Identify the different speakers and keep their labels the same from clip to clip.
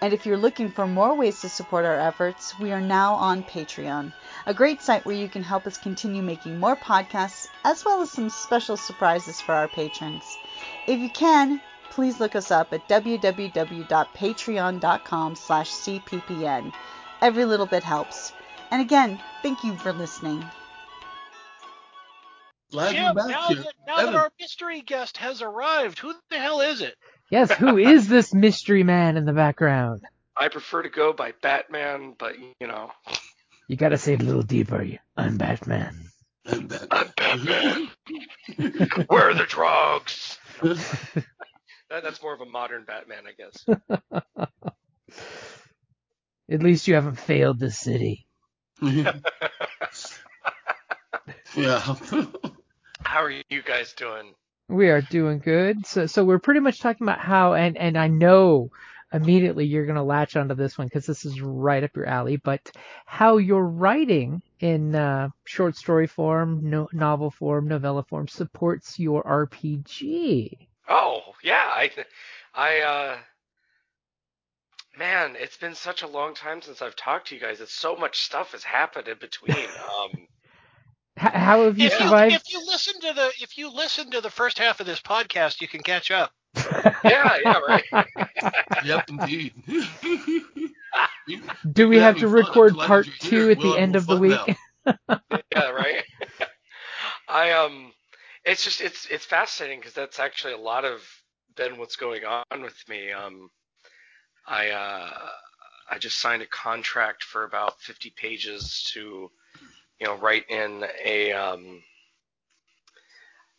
Speaker 1: And if you're looking for more ways to support our efforts, we are now on Patreon, a great site where you can help us continue making more podcasts as well as some special surprises for our patrons. If you can, please look us up at www.patreon.com slash cppn. Every little bit helps. And again, thank you for listening.
Speaker 2: Glad
Speaker 3: Jim,
Speaker 2: you're back
Speaker 3: now,
Speaker 2: here.
Speaker 3: that, now that our mystery guest has arrived, who the hell is it?
Speaker 4: Yes, who is this mystery man in the background?
Speaker 5: I prefer to go by Batman, but you know,
Speaker 4: You gotta say it a little deeper. you- I'm Batman.
Speaker 2: I'm back.
Speaker 5: I'm Batman. Where are the drugs? That, that's more of a modern Batman, I guess.
Speaker 4: At least you haven't failed the city.
Speaker 2: yeah.
Speaker 5: How are you guys doing?
Speaker 4: We are doing good. So, so we're pretty much talking about how, and, and I know immediately you're going to latch onto this one because this is right up your alley, but how your writing in uh, short story form, no, novel form, novella form supports your RPG.
Speaker 5: Oh, yeah, I, I, uh, man, it's been such a long time since I've talked to you guys. It's so much stuff has happened in between. Um,
Speaker 4: how have you
Speaker 3: If you,
Speaker 4: survived?
Speaker 3: if you listen to the if you listen to the first half of this podcast, you can catch up.
Speaker 5: yeah, yeah, right.
Speaker 2: yep, indeed.
Speaker 4: Do we
Speaker 2: You're
Speaker 4: have to
Speaker 2: having fun. I'm
Speaker 4: record part two at
Speaker 2: We'll
Speaker 4: the end of the week?
Speaker 5: yeah, right. I um, it's just it's it's fascinating because that's actually a lot of been what's going on with me. Um, I uh, I just signed a contract for about 50 pages to, you know, right in a um,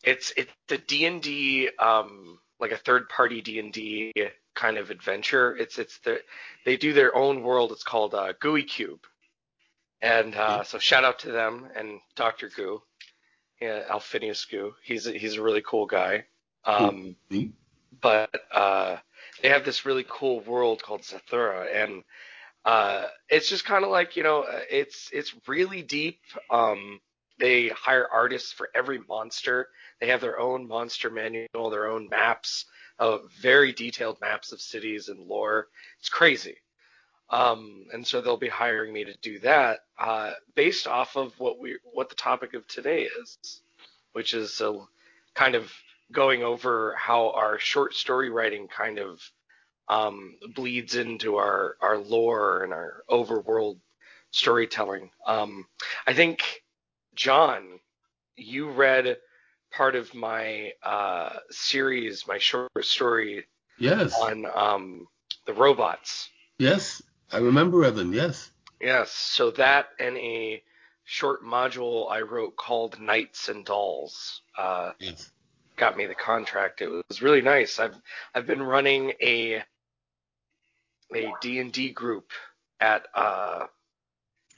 Speaker 5: it's it's the D and D um like a third party D and D kind of adventure. It's it's the they do their own world. It's called uh, Gooey Cube. And uh, so shout out to them and Dr. Goo, yeah, Alphinius Goo. He's a, he's a really cool guy. Um,
Speaker 2: Neat.
Speaker 5: but uh, they have this really cool world called Zathura, and uh, it's just kind of like you know, uh, it's it's really deep. Um, they hire artists for every monster. They have their own monster manual, their own maps, uh, very detailed maps of cities and lore. It's crazy. Um, and so they'll be hiring me to do that uh, based off of what we what the topic of today is, which is uh, kind of going over how our short story writing kind of um, bleeds into our our lore and our overworld storytelling. Um, I think John, you read part of my uh, series, my short story
Speaker 2: Yes.
Speaker 5: on um, the robots.
Speaker 2: Yes. I remember Evan. Yes.
Speaker 5: Yes, so that and a short module I wrote called Knights and Dolls uh,
Speaker 2: Yes.
Speaker 5: got me the contract. It was really nice. I've I've been running a a D&D group at uh,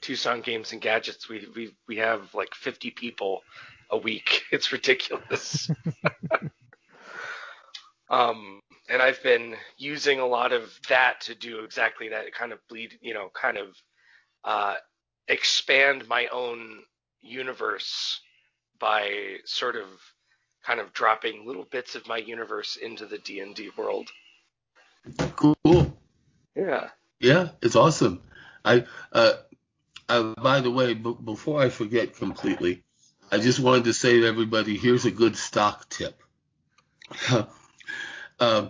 Speaker 5: Tucson Games and Gadgets. We we we have like 50 people a week. It's ridiculous. um, and I've been using a lot of that to do exactly that, kind of bleed, you know, kind of uh, expand my own universe by sort of kind of dropping little bits of my universe into the D&D world.
Speaker 2: Cool.
Speaker 5: Yeah.
Speaker 2: Yeah, it's awesome. I, uh, uh, by the way, b- before I forget completely, I just wanted to say to everybody, here's a good stock tip. uh,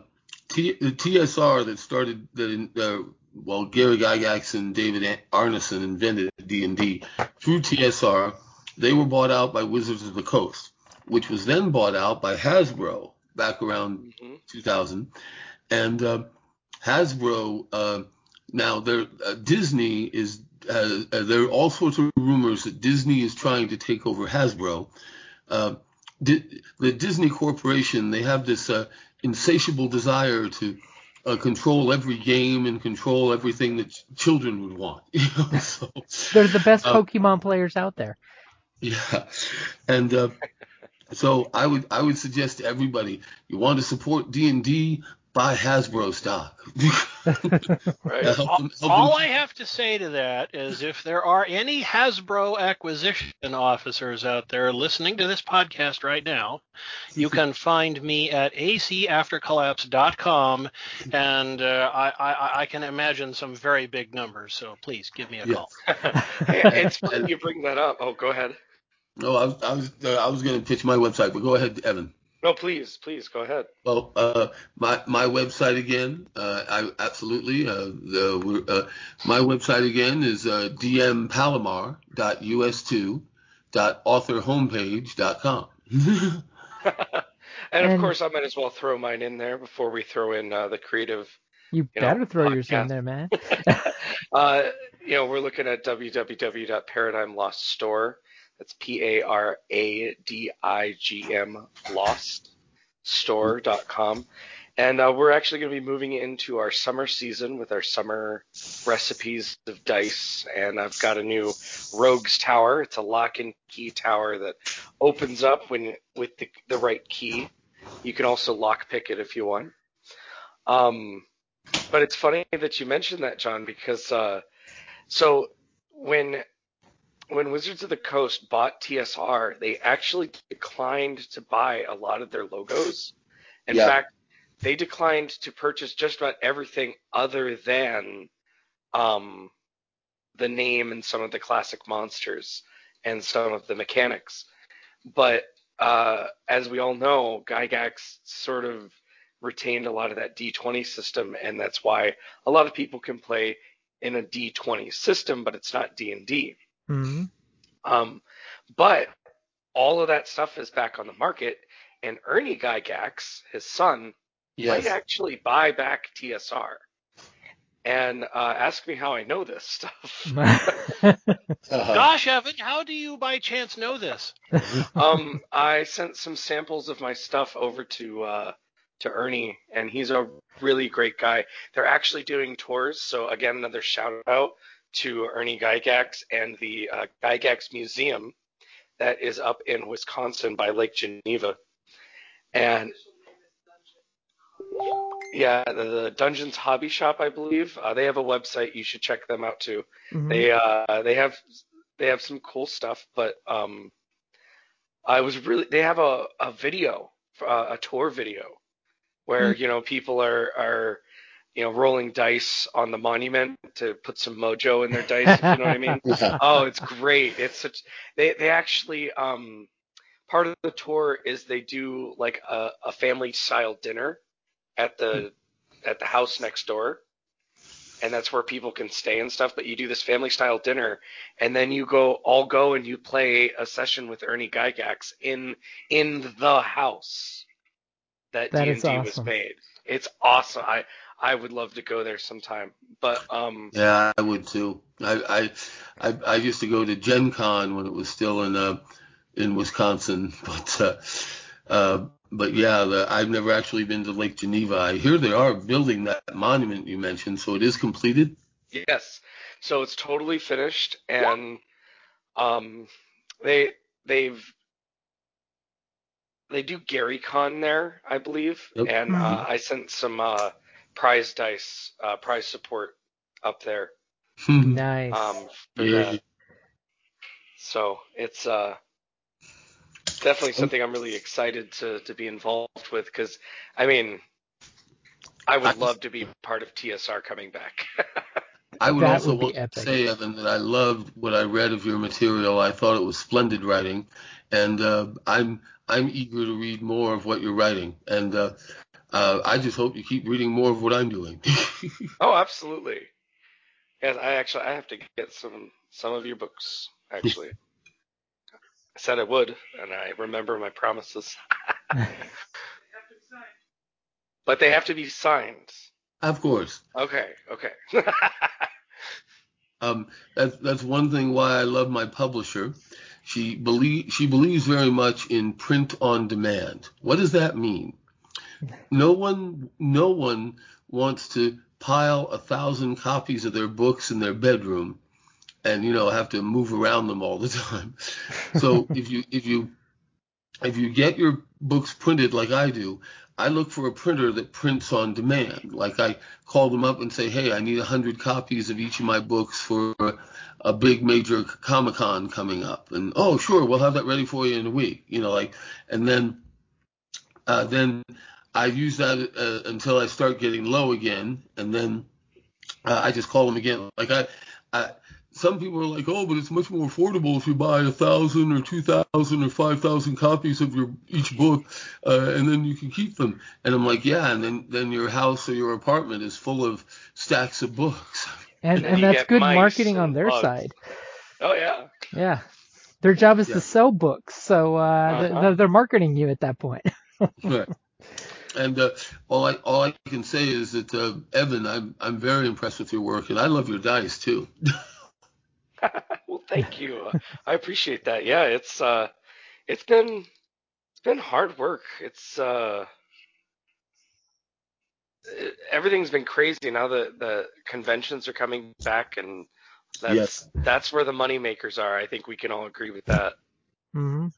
Speaker 2: T- the TSR that started, that, uh, well, Gary Gygax and David Arneson invented D&D through TSR. They were bought out by Wizards of the Coast. which was then bought out by Hasbro back around
Speaker 5: hmm
Speaker 2: 2000. And uh, Hasbro uh, now there uh, Disney is uh, uh, there are all sorts of rumors that Disney is trying to take over Hasbro. Uh, Di- the Disney Corporation they have this uh, insatiable desire to uh, control every game and control everything that ch- children would want. You know? so,
Speaker 4: They're the best
Speaker 2: Uh,
Speaker 4: Pokemon players out there.
Speaker 2: yeah, and uh, so I would I would suggest to everybody you want to support D and D buy Hasbro stock.
Speaker 5: Right.
Speaker 3: All, all I have to say to that is if there are any Hasbro acquisition officers out there listening to this podcast right now, you can find me at acaftercollapse.com, and uh, I, I, I can imagine some very big numbers. So please give me a
Speaker 2: Yeah.
Speaker 3: call.
Speaker 5: it's funny you bring that up. Oh, go ahead.
Speaker 2: No, I was I was uh, I was going to pitch my website, but go ahead, Evan.
Speaker 5: No, please, please go ahead.
Speaker 2: Well, uh, my my website again, uh, I absolutely. Uh, the, uh, my website again is uh, dmpalomar.us2.authorhomepage.com.
Speaker 5: and of
Speaker 4: And-
Speaker 5: course, I might as well throw mine in there before we throw in uh, the creative.
Speaker 4: You
Speaker 5: You know,
Speaker 4: better throw yours in there, man.
Speaker 5: Uh, you know, we're looking at www.paradigm lost store. That's P A R A D I G M lost store.com. And uh, we're actually going to be moving into our summer season with our summer recipes of dice. And I've got a new Rogues Tower. It's a lock and key tower that opens up when with the, the right key. You can also lock pick it if you want. Um, but it's funny that you mentioned that, John, because uh, so when when Wizards of the Coast bought TSR, they actually declined to buy a lot of their logos. In
Speaker 2: Yeah.
Speaker 5: fact, they declined to purchase just about everything other than um, the name and some of the classic monsters and some of the mechanics. But uh, as we all know, Gygax sort of retained a lot of that D20 system, and that's why a lot of people can play in a D20 system, but it's not D&D.
Speaker 4: Hmm
Speaker 5: Um, but all of that stuff is back on the market, and Ernie Gygax, his son, might actually buy back TSR. And uh, ask me how I know this stuff.
Speaker 2: Uh-huh.
Speaker 3: Gosh, Evan, how do you by chance know this?
Speaker 5: um, I sent some samples of my stuff over to uh, to Ernie, and he's a really great guy. They're actually doing tours, so again, another shout out to Ernie Gygax and the uh, Gygax Museum that is up in Wisconsin by Lake Geneva, and yeah, the, the Dungeons Hobby Shop, I believe, uh, they have a website. You should check them out too.
Speaker 4: Mhm.
Speaker 5: They uh they have they have some cool stuff, but um I was really they have a a video uh, a tour video where you know people are are you know rolling dice on the monument to put some mojo in their dice you know what I mean.
Speaker 2: Yeah.
Speaker 5: Oh, it's great. It's such they they actually um part of the tour is they do like a, a family style dinner at the at the house next door and that's where people can stay and stuff. But you do this family style dinner, and then you go all go and you play a session with Ernie Gygax in in the house that
Speaker 4: That
Speaker 5: D and D was made. It's awesome. I I would love to go there sometime. But um
Speaker 2: Yeah, I would too. I, I I I used to go to Gen Con when it was still in uh in Wisconsin, but uh, uh but yeah, the, I've never actually been to Lake Geneva. I hear they are building that monument you mentioned, so it is completed.
Speaker 5: yes, so it's totally finished, and um they they've they do Gary Con there, I believe,
Speaker 2: Yep.
Speaker 5: and uh, I sent some uh, prize dice, uh, prize support up there.
Speaker 4: Nice.
Speaker 5: um,
Speaker 2: Yeah.
Speaker 5: So it's uh, definitely something I'm really excited to to be involved with because I mean, I would
Speaker 2: I-
Speaker 5: love to be part of TSR coming back.
Speaker 2: I would
Speaker 4: That
Speaker 2: also
Speaker 4: would
Speaker 2: want to say, Evan, that I loved what I read of your material. I thought it was splendid writing, and uh, I'm I'm eager to read more of what you're writing. And uh, uh, I just hope you keep reading more of what I'm doing.
Speaker 5: oh, absolutely. Yes, I actually I have to get some some of your books actually. I said I would, and I remember my promises. but they have to be signed.
Speaker 2: Of course.
Speaker 5: Okay, okay.
Speaker 2: um, that's that's one thing why I love my publisher. She believe she believes very much in print on demand. What does that mean? No one no one wants to pile a thousand copies of their books in their bedroom and you know have to move around them all the time. So if you if you if you get your books printed like I do, I look for a printer that prints on demand. Like I call them up and say, hey, I need a hundred copies of each of my books for a big major Comic Con coming up, and oh sure, we'll have that ready for you in a week. You know, like and then uh, then I use that uh, until I start getting low again, and then uh, I just call them again. Like I, I, some people are like, oh, but it's much more affordable if you buy a thousand or two thousand or five thousand copies of your each book, uh, and then you can keep them. And I'm like, yeah, and then then your house or your apartment is full of stacks of books.
Speaker 4: And and that's good marketing on their
Speaker 5: bugs.
Speaker 4: side.
Speaker 5: Oh yeah.
Speaker 4: Yeah. Their job is
Speaker 2: Yeah.
Speaker 4: to sell books, so uh,
Speaker 5: Uh-huh.
Speaker 4: they're, they're marketing you at that point.
Speaker 2: right. And uh, all I all I can say is that uh, Evan, I'm I'm very impressed with your work, and I love your dice too.
Speaker 5: well, thank you. I appreciate that. Yeah, it's uh, it's been it's been hard work. It's uh, it- everything's been crazy now. that the conventions are coming back, and that's
Speaker 2: Yes.
Speaker 5: that's where the money makers are. I think we can all agree with that.
Speaker 4: hmm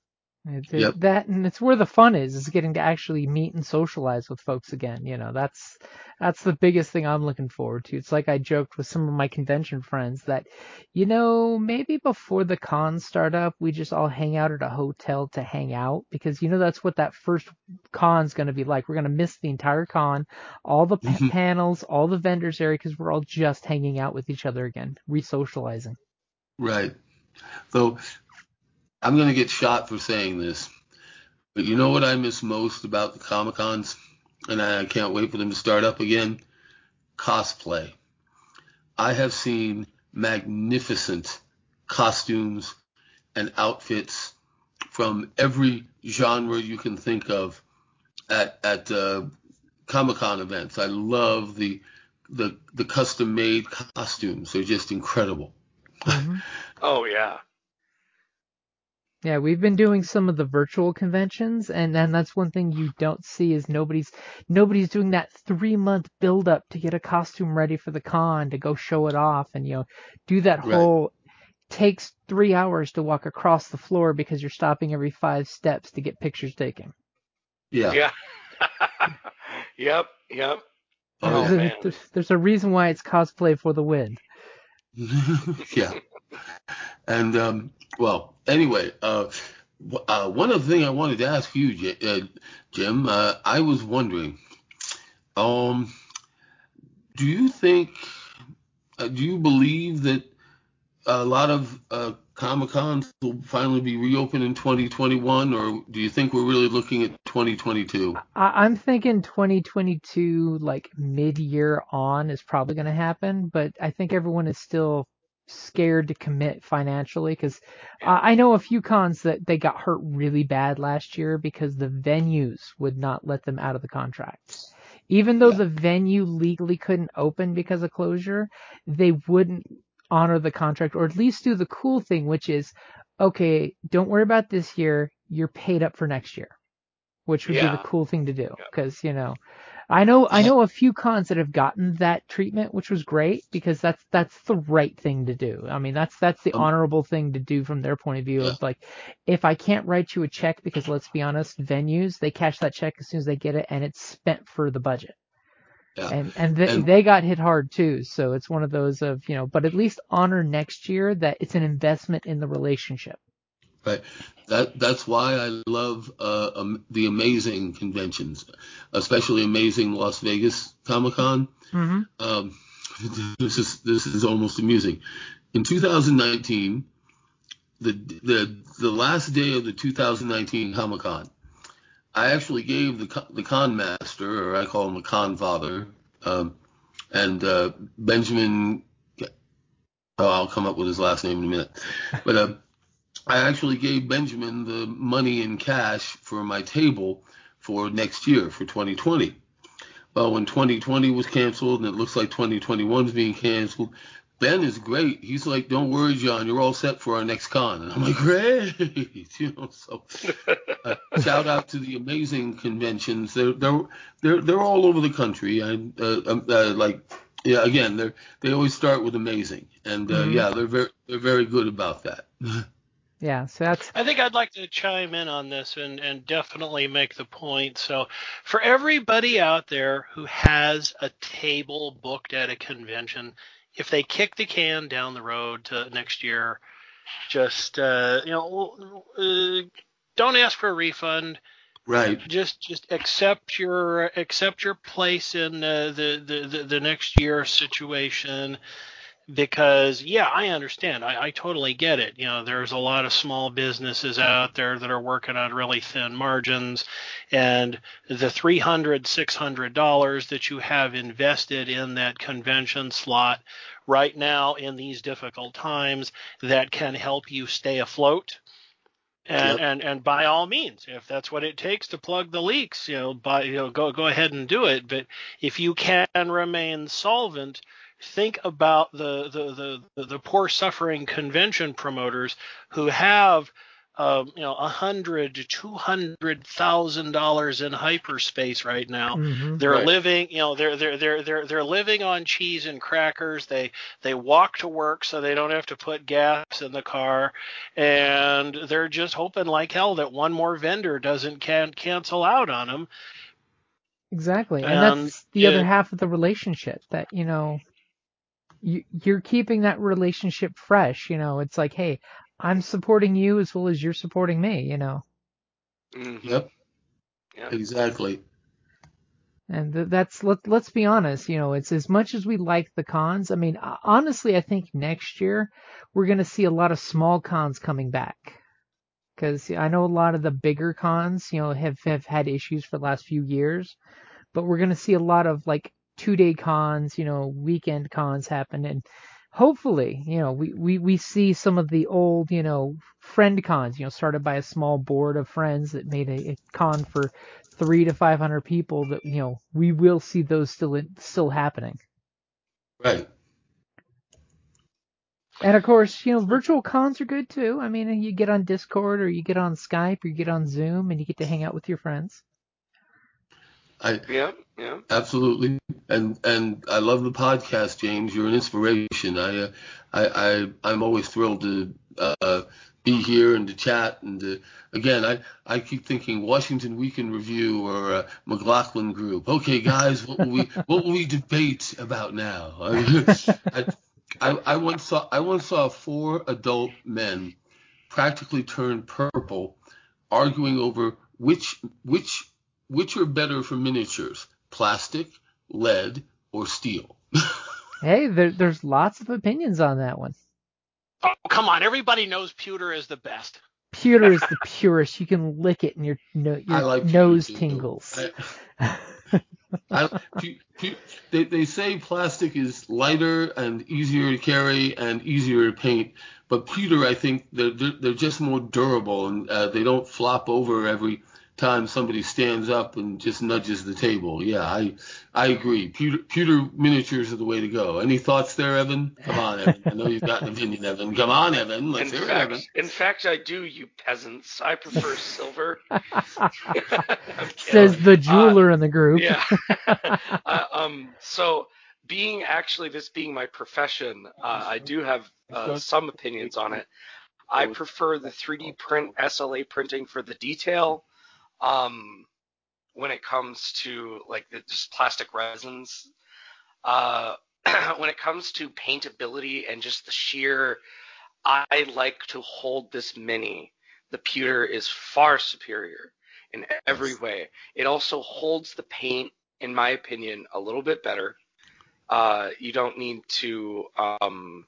Speaker 4: It, it-
Speaker 2: Yep.
Speaker 4: That and it's where the fun is, is getting to actually meet and socialize with folks again. You know, that's that's the biggest thing I'm looking forward to. It's like I joked with some of my convention friends that, you know, maybe before the cons start up, we just all hang out at a hotel to hang out because you know that's what that first con's going to be like. We're going to miss the entire con, all the
Speaker 2: Mhm.
Speaker 4: panels, all the vendors area because we're all just hanging out with each other again, re-socializing.
Speaker 2: Right. So I'm going to get shot for saying this, but you know what I miss most about the Comic Cons, and I can't wait for them to start up again? Cosplay. I have seen magnificent costumes and outfits from every genre you can think of at at uh, Comic Con events. I love the the the custom made costumes. They're just incredible.
Speaker 4: Mhm.
Speaker 5: Oh yeah.
Speaker 4: Yeah, we've been doing some of the virtual conventions, and and that's one thing you don't see is nobody's nobody's doing that three month build up to get a costume ready for the con to go show it off, and you know do that
Speaker 2: Right.
Speaker 4: whole takes three hours to walk across the floor because you're stopping every five steps to get pictures taken.
Speaker 2: Yeah.
Speaker 5: Yeah. yep. Yep.
Speaker 2: Oh,
Speaker 5: Oh,
Speaker 2: yeah.
Speaker 4: There-
Speaker 5: man.
Speaker 4: there's, there's a reason why it's cosplay for the win.
Speaker 2: yeah. And um, well, anyway, uh, uh, one other thing I wanted to ask you, uh, Jim, uh, I was wondering, um, do you think, uh, do you believe that a lot of uh, Comic Cons will finally be reopened in 2021, or do you think we're really looking at 2022?
Speaker 4: I, I'm thinking 2022, like mid year on, is probably going to happen, but I think everyone is still scared to commit financially because uh, I know a few cons that they got hurt really bad last year because the venues would not let them out of the contract. Even though
Speaker 2: Yeah.
Speaker 4: the venue legally couldn't open because of closure, they wouldn't honor the contract or at least do the cool thing, which is, okay, don't worry about this year. You're paid up for next year, which would be the cool thing to do.
Speaker 5: Yeah.
Speaker 4: Cause, you know, I know, I know a few cons that have gotten that treatment, which was great because that's, that's the right thing to do. I mean, that's, that's the
Speaker 2: Um,
Speaker 4: honorable thing to do from their point of view
Speaker 2: Yeah.
Speaker 4: of like, if I can't write you a check because let's be honest, venues, they cash that check as soon as they get it and it's spent for the budget.
Speaker 2: Yeah.
Speaker 4: And and, th-
Speaker 2: And-
Speaker 4: they got hit hard too, so it's one of those of you know, but at least honor next year that it's an investment in the relationship.
Speaker 2: Right. That that's why I love uh, um, the amazing conventions, especially amazing Las Vegas Comic Con.
Speaker 4: Mm-hmm.
Speaker 2: Um, this is this is almost amusing. In 2019, the the the last day of the 2019 Comic Con, I actually gave the the con master, or I call him the con father, um, and uh, Benjamin. Oh, I'll come up with his last name in a minute, but uh, I actually gave Benjamin the money in cash for my table for next year for 2020. Well, when 2020 was canceled and it looks like 2021 is being canceled, Ben is great. He's like, "Don't worry, John, you're all set for our next con." And I'm like, "Great!" you know. So, uh, shout out to the amazing conventions. They're they're they're they're all over the country. And uh, um, uh, like, yeah, again, they they always start with amazing, and uh,
Speaker 4: Mhm.
Speaker 2: yeah, they're very they're very good about that.
Speaker 4: Yeah, so that's
Speaker 3: I think I'd like to chime in on this and, and definitely make the point. So, for everybody out there who has a table booked at a convention, if they kick the can down the road to next year, just uh, you know, uh, don't ask for a refund.
Speaker 2: right.
Speaker 3: Just just accept your accept your place in uh, the, the the the next year situation because yeah i understand I, I totally get it you know there's a lot of small businesses out there that are working on really thin margins and the 300 600 dollars that you have invested in that convention slot right now in these difficult times that can help you stay afloat and,
Speaker 2: Yep.
Speaker 3: and and by all means, if that's what it takes to plug the leaks, you know, by you know, go go ahead and do it. But if you can remain solvent, think about the the the, the, the poor suffering convention promoters who have um, you know a hundred to two hundred thousand dollars in hyperspace right now.
Speaker 4: mhm.
Speaker 3: They're
Speaker 2: Right.
Speaker 3: living, you know, they're they're they're they're they're living on cheese and crackers. They they walk to work so they don't have to put gas in the car, and they're just hoping like hell that one more vendor doesn't can cancel out on them.
Speaker 4: Exactly. And
Speaker 3: And,
Speaker 4: that's the other half of the relationship that, you know, you, you're keeping that relationship fresh. You know, it's like, hey, I'm supporting you as well as you're supporting me, you know.
Speaker 5: Mhm.
Speaker 2: Yep.
Speaker 5: Yeah.
Speaker 2: Exactly.
Speaker 4: And that's let let's be honest, you know, it's as much as we like the cons. I mean, honestly, I think next year we're going to see a lot of small cons coming back. Cuz I know a lot of the bigger cons, you know, have have had issues for the last few years, but we're going to see a lot of like two-day cons, you know, weekend cons happen and hopefully, you know, we we we see some of the old, you know, friend cons, you know, started by a small board of friends that made a, a con for three to five hundred people that you know we will see those still still happening.
Speaker 2: Right.
Speaker 4: And of course, you know, virtual cons are good too. I mean, you get on Discord or you get on Skype or you get on Zoom and you get to hang out with your friends.
Speaker 2: I
Speaker 5: Yeah. Yeah.
Speaker 2: absolutely and and I love the podcast, James. You're an inspiration. I uh, I, I I'm always thrilled to uh, be here and to chat and to, again I I keep thinking Washington Week in Review or uh, McLaughlin Group. Okay, guys, what will we what will we debate about now? I, I I once saw I once saw four adult men practically turn purple arguing over which which which are better for miniatures, plastic, lead, or steel.
Speaker 4: Hey, there, there's lots of opinions on that one.
Speaker 3: Oh, come on, everybody knows pewter is the best.
Speaker 4: Pewter is the purest. You can lick it and your no, your
Speaker 2: like
Speaker 4: nose tingles.
Speaker 2: I, I, pu- pu- they, they say plastic is lighter and easier to carry and easier to paint, but pewter, I think they're, they're, they're just more durable and uh, they don't flop over every time somebody stands up and just nudges the table. Yeah, I I agree. Pewter, pewter miniatures are the way to go. Any thoughts there, Evan? Come on, Evan. I know you've got an opinion, Evan. Come on, Evan.
Speaker 5: In
Speaker 2: Let's hear it, Evan.
Speaker 5: fact, in fact, I do, you peasants. I prefer silver.
Speaker 4: Says the jeweler in the group.
Speaker 5: Yeah. uh, um. So, being actually this being my profession, uh, I do have uh, some opinions on it. I prefer the 3D print SLA printing for the detail. Um, when it comes to like the just plastic resins, uh, when it comes to paintability and just the sheer, I like to hold this mini. The pewter is far superior in every way. It also holds the paint, in my opinion, a little bit better. Uh, you don't need to, um,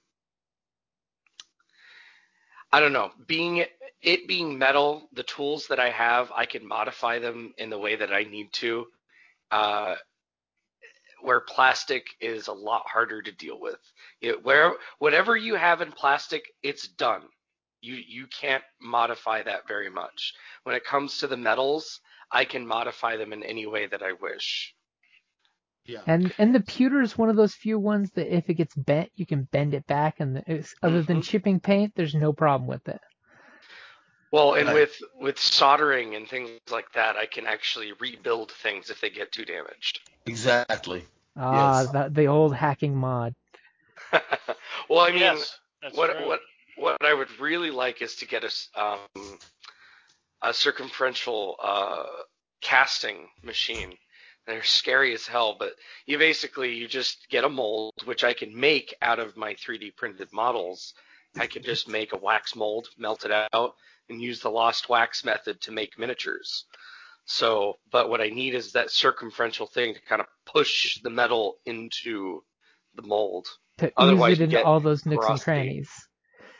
Speaker 5: I don't know, being it being metal, the tools that I have, I can modify them in the way that I need to. Uh, where plastic is a lot harder to deal with. It, where whatever you have in plastic, it's done. You you can't modify that very much. When it comes to the metals, I can modify them in any way that I wish.
Speaker 2: Yeah.
Speaker 4: And and the pewter is one of those few ones that if it gets bent, you can bend it back. And it's, other than
Speaker 5: Mhm.
Speaker 4: chipping paint, there's no problem with it.
Speaker 5: Well, and
Speaker 2: Right.
Speaker 5: with with soldering and things like that, I can actually rebuild things if they get too damaged.
Speaker 2: Exactly.
Speaker 4: Ah,
Speaker 2: Yes.
Speaker 4: the, the old hacking mod.
Speaker 5: well, I mean,
Speaker 3: yes,
Speaker 5: what
Speaker 3: true.
Speaker 5: what what I would really like is to get a s- um, a circumferential uh, casting machine. They're scary as hell, but you basically you just get a mold, which I can make out of my 3D printed models. I could just make a wax mold, melt it out, and use the lost wax method to make miniatures. So, but what I need is that circumferential thing to kind of push the metal into the mold.
Speaker 4: To
Speaker 5: Otherwise
Speaker 4: into
Speaker 5: get
Speaker 4: all those nooks and crannies.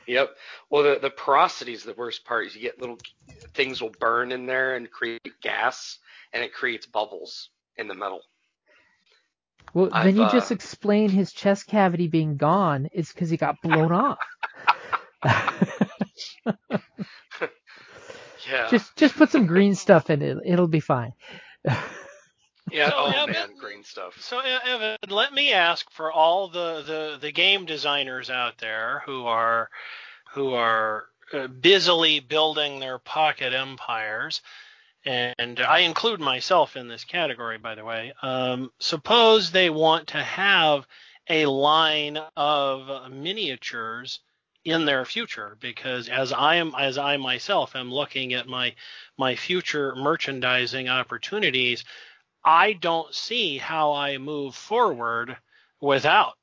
Speaker 5: Yep. Well, the the porosity is the worst part. Is you get little things will burn in there and create gas, and it creates bubbles in the metal.
Speaker 4: Well,
Speaker 5: I've,
Speaker 4: then you just
Speaker 5: uh,
Speaker 4: explain his chest cavity being gone is because he got blown off.
Speaker 5: Yeah.
Speaker 4: just just put some green stuff in it. It'll be fine.
Speaker 5: yeah.
Speaker 3: So,
Speaker 5: oh
Speaker 3: Evan-
Speaker 5: man, green stuff.
Speaker 3: So, Evan, let me ask for all the, the, the game designers out there who are who are uh, busily building their pocket empires, and I include myself in this category, by the way. Um, suppose they want to have a line of miniatures in their future, because as I am, as I myself am looking at my my future merchandising opportunities, I don't see how I move forward without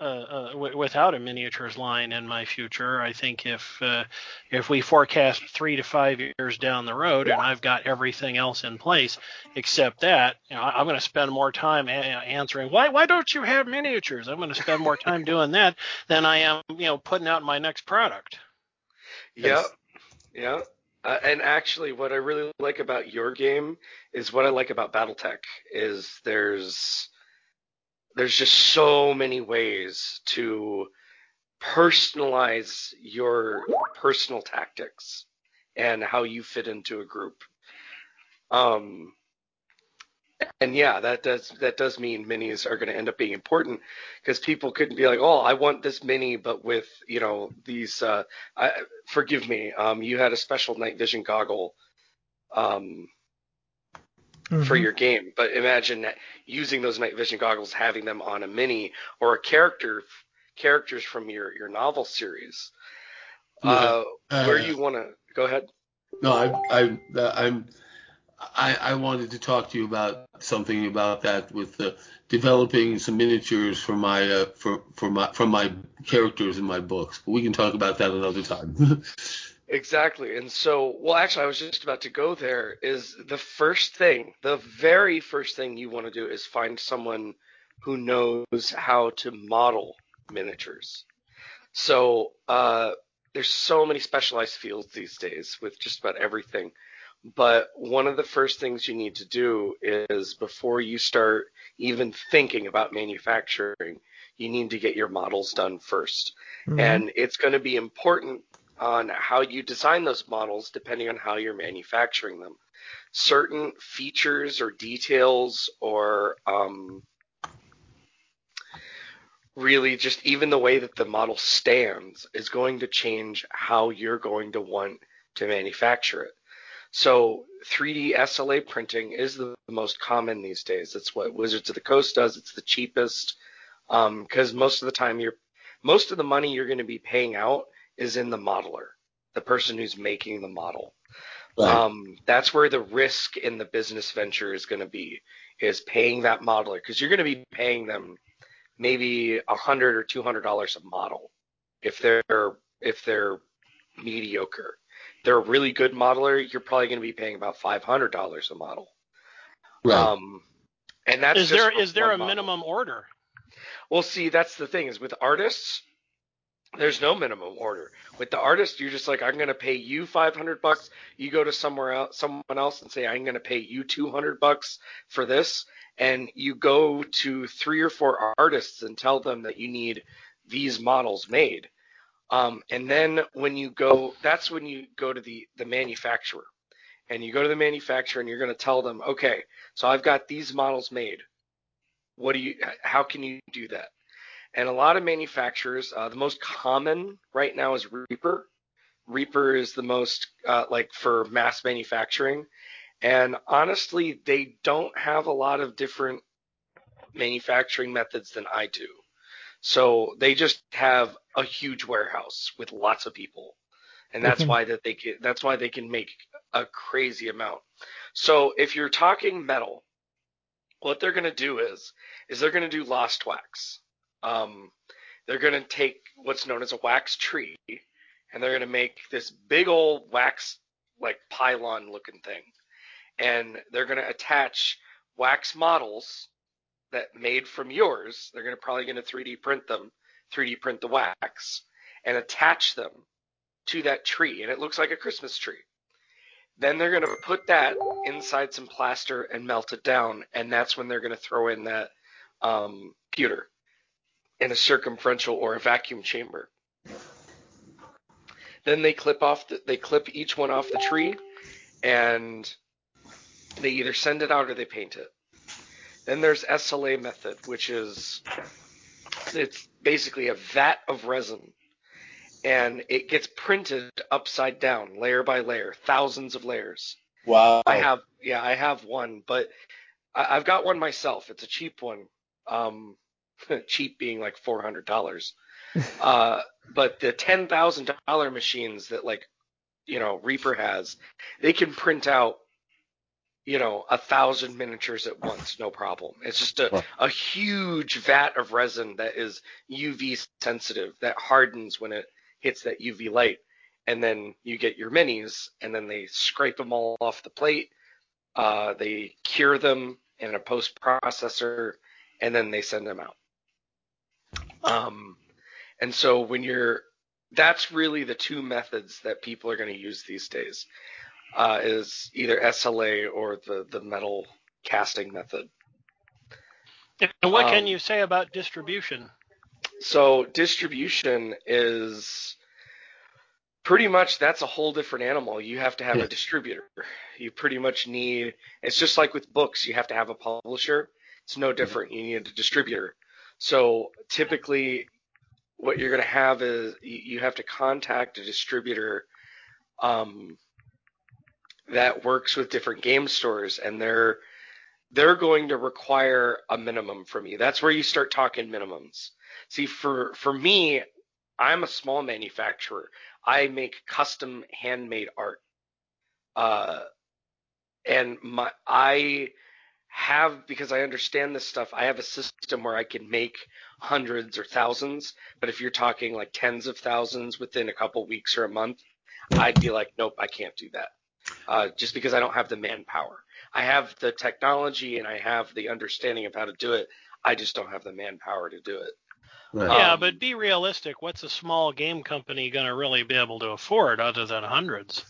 Speaker 3: uh, uh, w- without a miniatures line in my future. I think if uh, if we forecast three to five years down the road, and I've got everything else in place except that, you know, I- I'm going to spend more time a- answering why why don't you have miniatures? I'm going to spend more time doing that than I am, you know, putting out my next product.
Speaker 5: Yep. Yeah. Uh, and actually, what I really like about your game is what I like about BattleTech is there's there's just so many ways to personalize your personal tactics and how you fit into a group. Um, and yeah, that does that does mean minis are going to end up being important because people couldn't be like, oh, I want this mini, but with you know these. Uh, I, forgive me, um, you had a special night vision goggle um, for
Speaker 4: Mhm.
Speaker 5: your game, but imagine that using those night vision goggles, having them on a mini or a character characters from your your novel series. Uh,
Speaker 2: Uh,
Speaker 5: where you want to go ahead?
Speaker 2: No, I, I, I'm, I, I wanted to talk to you about something about that with uh, developing some miniatures for my, uh, for, for my, from my characters in my books. But we can talk about that another time.
Speaker 5: Exactly. And so, well, actually, I was just about to go there. Is the first thing, the very first thing you want to do is find someone who knows how to model miniatures. So, uh, there's so many specialized fields these days with just about everything. But one of the first things you need to do is before you start even thinking about manufacturing, you need to get your models done 1st
Speaker 4: Mhm.
Speaker 5: and it's going to be important on how you design those models depending on how you're manufacturing them. Certain features or details or um, really just even the way that the model stands is going to change how you're going to want to manufacture it. So 3D SLA printing is the most common these days. It's what Wizards of the Coast does. It's the cheapest because most of the time you're most of the money you're going to be paying out is in the modeler, the person who's making the model. Um, that's where the risk in the business venture is going to be, is paying that modeler because you're going to be paying them maybe a hundred or two hundred dollars a model if they're if they're mediocre. They're a really good modeler. You're probably going to be paying about five hundred dollars a model.
Speaker 2: right.
Speaker 5: Um, and that's
Speaker 3: Is
Speaker 5: just
Speaker 3: there there a
Speaker 5: model.
Speaker 3: minimum order?
Speaker 5: Well, see, that's the thing is with artists, there's no minimum order. With the artist, you're just like, I'm going to pay you 500 bucks. You go to somewhere else, someone else, and say, I'm going to pay you 200 bucks for this, and you go to three or four artists and tell them that you need these models made. Um, and then when you go, that's when you go to the the manufacturer, and you go to the manufacturer and you're going to tell them, okay, so I've got these models made. What do you? How can you do that? And a lot of manufacturers, uh, the most common right now is Reaper. Reaper is the most uh, like for mass manufacturing, and honestly, they don't have a lot of different manufacturing methods than I do. So they just have a huge warehouse with lots of people, and that's
Speaker 4: can-
Speaker 5: why that they can, that's why they can make a crazy amount. So if you're talking metal, what they're going to do is is they're going to do lost wax. Um, they're going to take what's known as a wax tree, and they're going to make this big old wax like pylon looking thing, and they're going to attach wax models that made from yours. They're going to probably going to 3D print them, 3D print the wax, and attach them to that tree, and it looks like a Christmas tree. Then they're going to put that inside some plaster and melt it down, and that's when they're going to throw in that um, pewter in a circumferential or a vacuum chamber. Then they clip off the, they clip each one off the tree, and they either send it out or they paint it. Then there's SLA method, which is it's basically a vat of resin, and it gets printed upside down, layer by layer, thousands of layers.
Speaker 2: Wow.
Speaker 5: I have, yeah, I have one, but I, I've got one myself. It's a cheap one. Um, cheap being like four hundred dollars. uh, but the ten thousand dollar machines that like, you know, Reaper has, they can print out, you know, a thousand miniatures at once, no problem. It's just a, a huge vat of resin that is UV sensitive that hardens when it hits that UV light. And then you get your minis, and then they scrape them all off the plate. Uh, they cure them in a post processor, and then they send them out. Um, and so when you're, that's really the two methods that people are going to use these days, uh, is either SLA or the the metal casting method.
Speaker 3: And what can
Speaker 5: Um,
Speaker 3: you say about distribution?
Speaker 5: So distribution is pretty much that's a whole different animal. You have to have
Speaker 2: Yeah.
Speaker 5: a distributor. You pretty much need it's just like with books, you have to have a publisher. It's no different. You need a distributor. So typically what you're going to have is you have to contact a distributor um, that works with different game stores and they're they're going to require a minimum from you. That's where you start talking minimums. See, for for me, I'm a small manufacturer. I make custom handmade art. Uh, and my I have because I understand this stuff. I have a system where I can make hundreds or thousands. But if you're talking like tens of thousands within a couple weeks or a month, I'd be like, nope, I can't do that. Uh, just because I don't have the manpower. I have the technology and I have the understanding of how to do it. I just don't have the manpower to do it.
Speaker 2: Right.
Speaker 3: yeah,
Speaker 5: um,
Speaker 3: but be realistic. What's a small game company going to really be able to afford other than hundreds?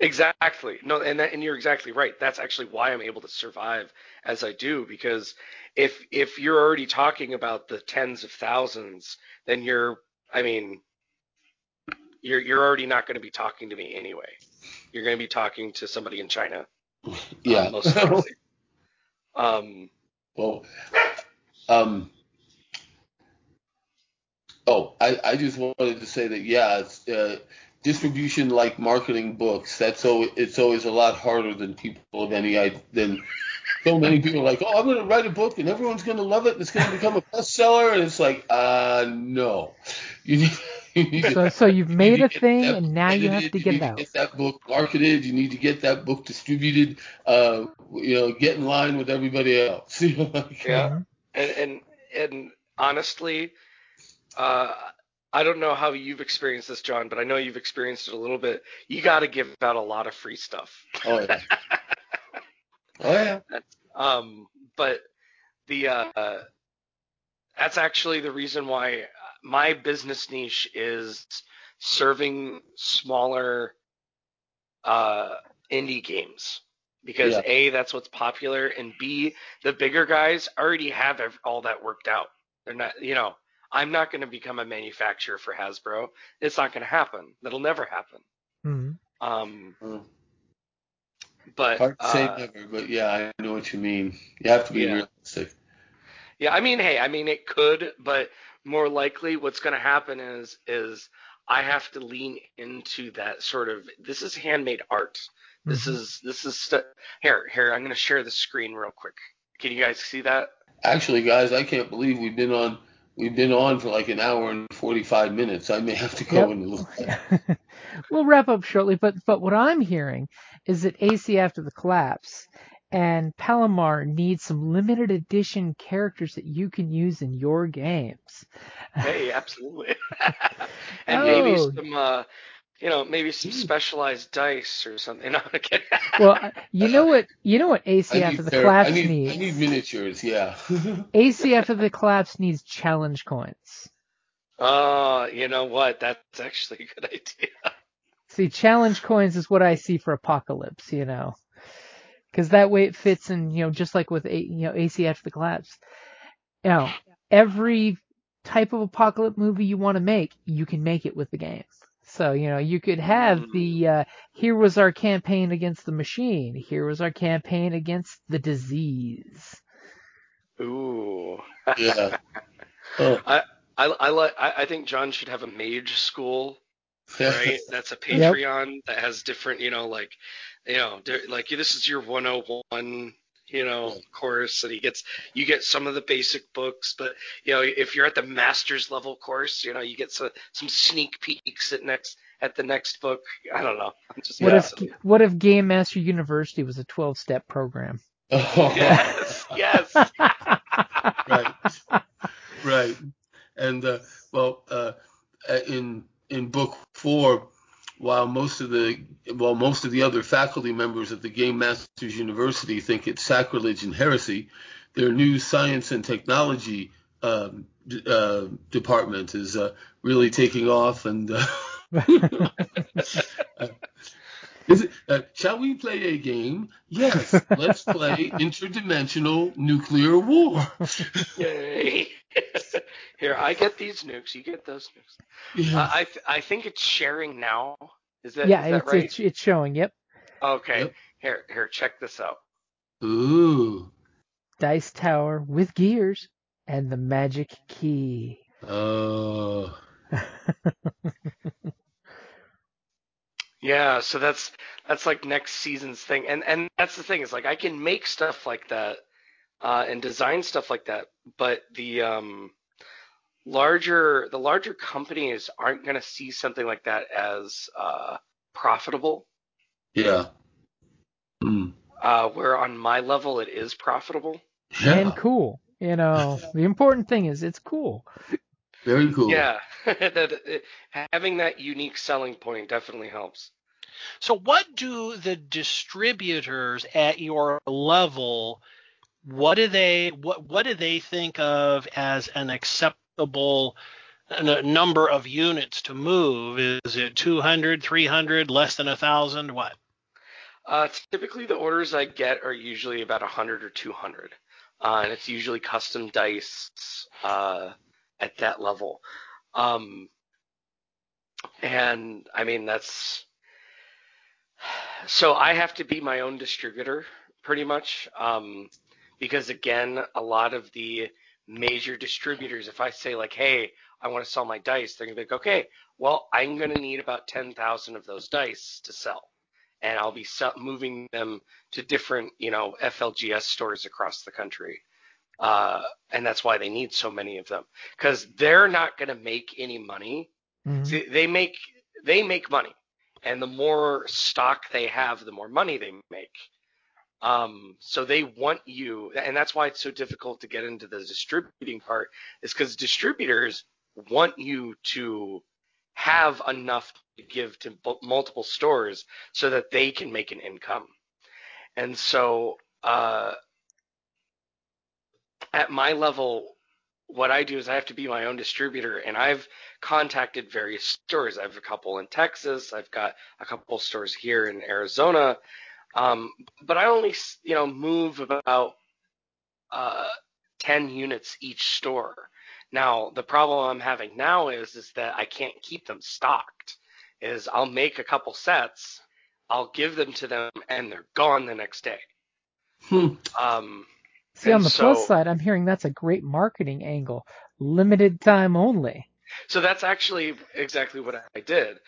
Speaker 5: Exactly. No, and that, and you're exactly right. That's actually why I'm able to survive as I do because if if you're already talking about the tens of thousands, then you're I mean you're you're already not going to be talking to me anyway. You're going to be talking to somebody in China.
Speaker 2: yeah.
Speaker 5: most likely. um
Speaker 2: Well, um, oh, I, I just wanted to say that yeah, it's, uh, distribution like marketing books. That's so it's always a lot harder than people of any idea. Than so many people are like, oh, I'm going to write a book and everyone's going to love it and it's going to become a bestseller. And it's like, uh, no, you need. You need to-
Speaker 4: So, so you've made
Speaker 2: need
Speaker 4: a thing,
Speaker 2: that
Speaker 4: and now you have
Speaker 2: edited,
Speaker 4: to get
Speaker 2: need
Speaker 4: it out.
Speaker 2: Get that book marketed. You need to get that book distributed. Uh, you know, get in line with everybody else. You know, like,
Speaker 5: Yeah.
Speaker 4: Mhm.
Speaker 5: and and and honestly, uh, I don't know how you've experienced this, John, but I know you've experienced it a little bit. You got to give out a lot of free stuff.
Speaker 2: Oh yeah. oh yeah.
Speaker 5: Um, but the uh, that's actually the reason why my business niche is serving smaller uh, indie games because
Speaker 2: Yeah.
Speaker 5: a that's what's popular and b the bigger guys already have all that worked out. They're not, you know, I'm not going to become a manufacturer for Hasbro. It's not going to happen. That'll never happen.
Speaker 4: Mhm.
Speaker 5: Um,
Speaker 2: Mm.
Speaker 5: but
Speaker 2: Hard to say
Speaker 5: uh,
Speaker 2: never, but yeah, I know what you mean. You have to be
Speaker 5: Yeah.
Speaker 2: realistic.
Speaker 5: Yeah, I mean, hey, I mean it could, but more likely what's going to happen is is I have to lean into that sort of this is handmade art. This
Speaker 4: Mhm.
Speaker 5: is this is stu- here here I'm going to share the screen real quick. Can you guys see that?
Speaker 2: Actually, guys, I can't believe we've been on we've been on for like an hour and 45 minutes. I may have to go
Speaker 4: Yep.
Speaker 2: in a little.
Speaker 4: we'll wrap up shortly, but but what I'm hearing is that AC after the collapse and Palamar needs some limited edition characters that you can use in your games.
Speaker 5: Hey, absolutely. and maybe
Speaker 4: Oh.
Speaker 5: some uh you know, maybe some hmm. specialized dice or something. No, I'm kidding.
Speaker 4: Well, you know what you know what
Speaker 2: ACF
Speaker 4: of the
Speaker 2: fair-
Speaker 4: collapse
Speaker 2: I need,
Speaker 4: needs.
Speaker 2: I need miniatures, yeah.
Speaker 4: AC after the collapse needs challenge coins.
Speaker 5: Oh, you know what? That's actually a good idea.
Speaker 4: See, challenge coins is what I see for Apocalypse, you know, because that way it fits in, you know, just like with A- you know AC after the collapse. You know, every type of Apocalypse movie you want to make, you can make it with the games. So you know, you could have the uh, here was our campaign against the machine, here was our campaign against the disease.
Speaker 5: Ooh.
Speaker 2: yeah. Oh,
Speaker 5: I I like I, I think John should have a mage school, right? That's a
Speaker 4: Yep.
Speaker 5: Patreon that has different, you know, like you know, like this is your 101, you know, course and he gets you get some of the basic books, but you know, if you're at the master's level course, you know, you get some some sneak peeks at next at the next book. I don't know. I'm just
Speaker 4: What
Speaker 5: messing.
Speaker 4: if what if Game Master University was a 12 step program?
Speaker 2: Oh,
Speaker 5: Yes, yes.
Speaker 2: right. Right. And uh, well, uh, in in book four, while most of the while most of the other faculty members at the Game Masters University think it's sacrilege and heresy, their new science and technology um, d- uh, department is uh, really taking off. And uh, is it, uh, shall we play a game? Yes, let's play interdimensional nuclear war.
Speaker 5: Yay. Here, I get these nukes, you get those nukes.
Speaker 2: Yeah.
Speaker 5: Uh, I th- I think it's sharing now. Is that
Speaker 4: yeah,
Speaker 5: is that
Speaker 4: it's,
Speaker 5: right?
Speaker 4: it's it's showing. Yep,
Speaker 5: Okay.
Speaker 2: Yep.
Speaker 5: Here here check this out.
Speaker 2: Ooh.
Speaker 4: Dice Tower with gears and the magic key.
Speaker 2: Oh.
Speaker 5: Yeah, so that's that's like next season's thing. And and that's the thing is like I can make stuff like that uh and design stuff like that, but the um larger the larger companies aren't going to see something like that as uh profitable.
Speaker 2: Yeah. Mm.
Speaker 5: Uh where on my level it is profitable.
Speaker 2: Yeah.
Speaker 4: and cool. You know, the important thing is it's cool.
Speaker 2: Very cool.
Speaker 5: Yeah, that having that unique selling point definitely helps.
Speaker 3: So what do the distributors at your level what do they what what do they think of as an acceptable number of units to move? Is it 200, 300, less than a 1000, what?
Speaker 5: Uh, typically, the orders I get are usually about 100 or 200, uh, and it's usually custom dice uh, at that level. Um, and I mean that's so I have to be my own distributor pretty much um, because again, a lot of the major distributors, if I say like, hey, I want to sell my dice, they're gonna be like, okay, well, I'm gonna need about 10,000 of those dice to sell and I'll be sell- moving them to different, you know, FLGS stores across the country. Uh, and that's why they need so many of them because they're not going to make any money.
Speaker 4: Mhm.
Speaker 5: See, they make they make money, and the more stock they have, the more money they make. Um, so they want you, and that's why it's so difficult to get into the distributing part, is because distributors want you to have enough to give to multiple stores so that they can make an income. And so, uh, at my level, what I do is I have to be my own distributor, and I've contacted various stores. I have a couple in Texas. I've got a couple stores here in Arizona, um, but I only, you know, move about uh, ten units each store. Now, the problem I'm having now is is that I can't keep them stocked. Is I'll make a couple sets, I'll give them to them, and they're gone the next day.
Speaker 2: Hmm.
Speaker 5: Um,
Speaker 4: See, on the
Speaker 5: so,
Speaker 4: plus side, I'm hearing that's a great marketing angle. Limited time only.
Speaker 5: So that's actually exactly what I did.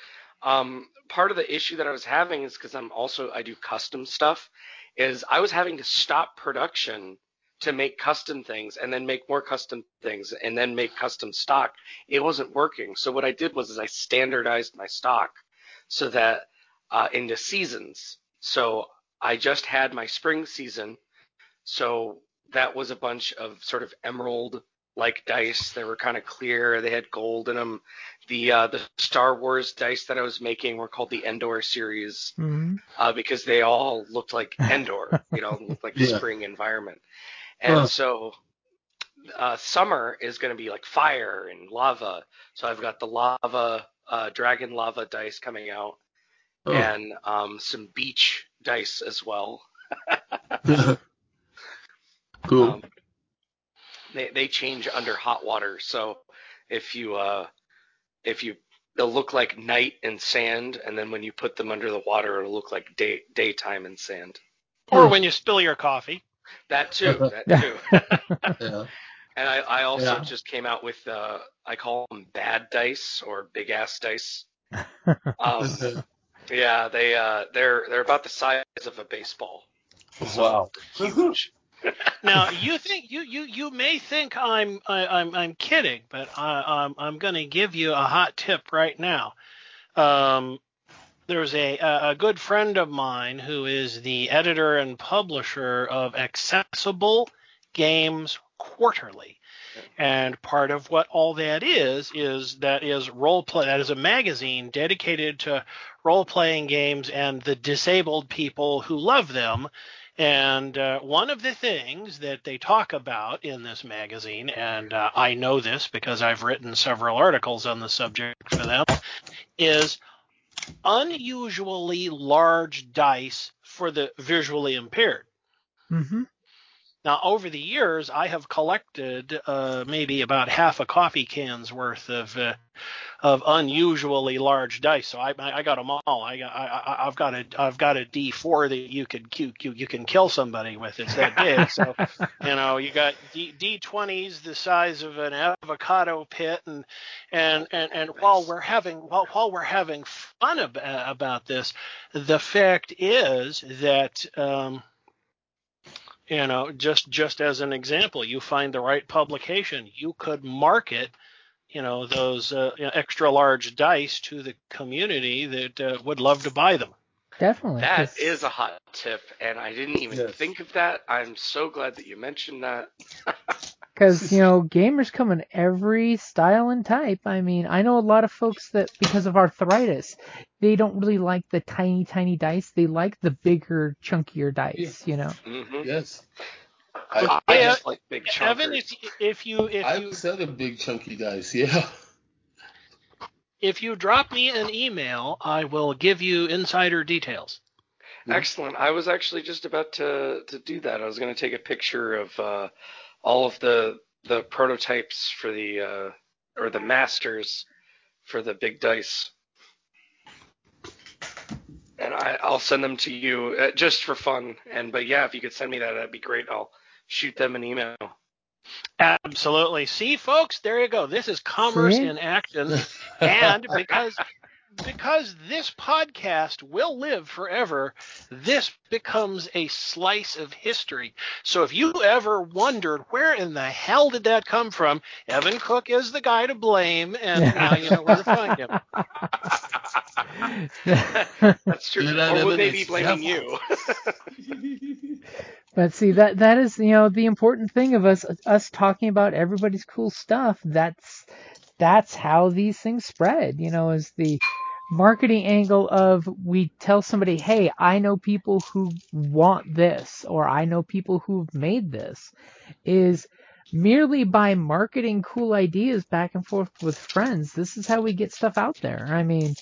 Speaker 5: Um, part of the issue that I was having is because I'm also I do custom stuff. Is I was having to stop production to make custom things and then make more custom things and then make custom stock. It wasn't working. So what I did was is I standardized my stock so that uh, into seasons. So I just had my spring season. So that was a bunch of sort of emerald like dice. They were kind of clear. They had gold in them. The uh, the Star Wars dice that I was making were called the Endor series
Speaker 4: hmm
Speaker 5: uh, because they all looked like Endor, you know, looked like the
Speaker 2: Yeah.
Speaker 5: spring environment. And
Speaker 2: Huh.
Speaker 5: so uh, summer is going to be like fire and lava. So I've got the lava, uh, dragon lava dice coming out,
Speaker 2: Oh.
Speaker 5: and um, some beach dice as well.
Speaker 2: cool.
Speaker 5: Um, they they change under hot water, so if you uh, if you they'll look like night and sand, and then when you put them under the water, it'll look like day daytime and sand.
Speaker 3: Or when you spill your coffee.
Speaker 5: That too, that too.
Speaker 2: yeah.
Speaker 5: And I, I also
Speaker 2: Yeah.
Speaker 5: just came out with uh, I call them bad dice or big ass dice. Um, yeah, they uh, they're they're about the size of a baseball.
Speaker 2: wow.
Speaker 5: Huge.
Speaker 3: Now you think you you you may think I'm I, I'm I'm kidding, but I, I'm I'm going to give you a hot tip right now. Um, there's a a good friend of mine who is the editor and publisher of Accessible Games Quarterly. And part of what all that is is that is role play that is a magazine dedicated to role playing games and the disabled people who love them. And uh, one of the things that they talk about in this magazine, and uh, I know this because I've written several articles on the subject for them, is unusually large dice for the visually impaired.
Speaker 4: hmm
Speaker 3: Now, over the years, I have collected uh, maybe about half a coffee can's worth of uh, of unusually large dice. So I, I, got them all. I, got- I, I I've got a I've got a D4 that you could you, you, you can kill somebody with. It's that big. so you know you got D, D20s the size of an avocado pit, and and and, and while we're having while, while we're having fun ab- about this, the fact is that. Um, you know just just as an example you find the right publication you could market you know those uh, extra large dice to the community that uh, would love to buy them
Speaker 4: Definitely.
Speaker 5: That
Speaker 4: 'cause-
Speaker 5: is a hot tip, and I didn't even
Speaker 2: Yes.
Speaker 5: think of that. I'm so glad that you mentioned that.
Speaker 4: Because, you know, gamers come in every style and type. I mean, I know a lot of folks that, because of arthritis, they don't really like the tiny, tiny dice. They like the bigger, chunkier dice, you know.
Speaker 5: hmm
Speaker 2: Yes.
Speaker 5: I,
Speaker 2: I,
Speaker 5: I
Speaker 3: Yeah,
Speaker 5: just like big chunkers.
Speaker 3: evan if, if you if
Speaker 2: I
Speaker 3: you
Speaker 2: have said a big chunky dice. Yeah.
Speaker 3: If you drop me an email i will give you insider details
Speaker 5: Excellent. I was actually just about to to do that. I was going to take a picture of uh, all of the the prototypes for the uh, or the masters for the big dice, and I, I'll send them to you uh, just for fun. And but yeah, if you could send me that, that'd be great. I'll shoot them an email.
Speaker 3: absolutely see folks there you go this is commerce
Speaker 4: See?
Speaker 3: in action and because because this podcast will live forever, this becomes a slice of history. So if you ever wondered where in the hell did that come from, Evan Cook is the guy to blame, and now you know where to find him.
Speaker 5: That's true.
Speaker 2: Yeah, that
Speaker 5: or would they be blaming
Speaker 2: yeah.
Speaker 5: you?
Speaker 4: But see that that is you know the important thing of us us talking about everybody's cool stuff. That's that's how these things spread. You know, is the marketing angle of we tell somebody, hey, I know people who want this, or I know people who've made this, is merely by marketing cool ideas back and forth with friends. This is how we get stuff out there. I mean.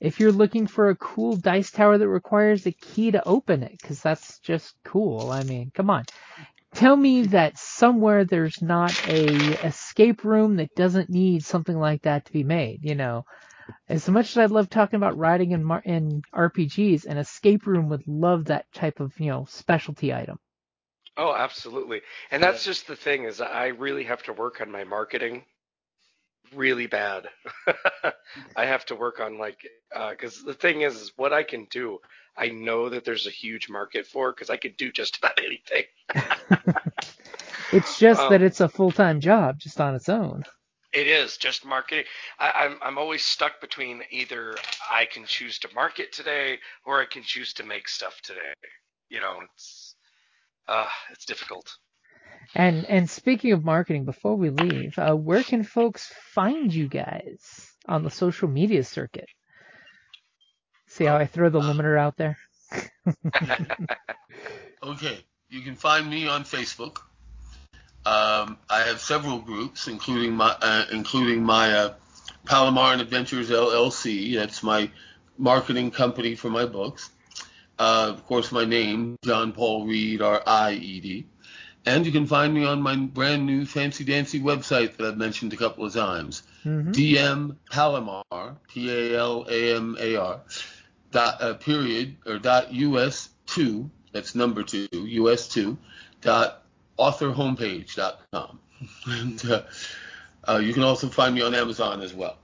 Speaker 4: If you're looking for a cool dice tower that requires a key to open it, because that's just cool. I mean, come on. Tell me that somewhere there's not a escape room that doesn't need something like that to be made. You know, as much as I love talking about writing mar- in RPGs, an escape room would love that type of you know specialty item.
Speaker 5: Oh, absolutely. And that's just the thing is I really have to work on my marketing really bad. I have to work on like uh, because the thing is, is what I can do. I know that there's a huge market for because I could do just about anything.
Speaker 4: It's just
Speaker 5: Um,
Speaker 4: that it's a full time job just on its own.
Speaker 5: It is just marketing. I, I'm I'm always stuck between either I can choose to market today or I can choose to make stuff today. You know, it's uh it's difficult.
Speaker 4: And and speaking of marketing, before we leave, uh, where can folks find you guys on the social media circuit? See how I throw the limiter out there?
Speaker 2: Okay, you can find me on Facebook. Um, I have several groups, including my uh, including my uh, Palamar and Adventures LLC. That's my marketing company for my books. Uh, of course, my name, John Paul Ried, R I E D. And you can find me on my brand new fancy dancy website that I've mentioned a couple of times.
Speaker 4: hmm
Speaker 2: DM Palamar, P A L A M A R, dot uh, period or dot US two. That's number two, US two, dot authorhomepage dot com. and uh, uh, you can also find me on Amazon as well.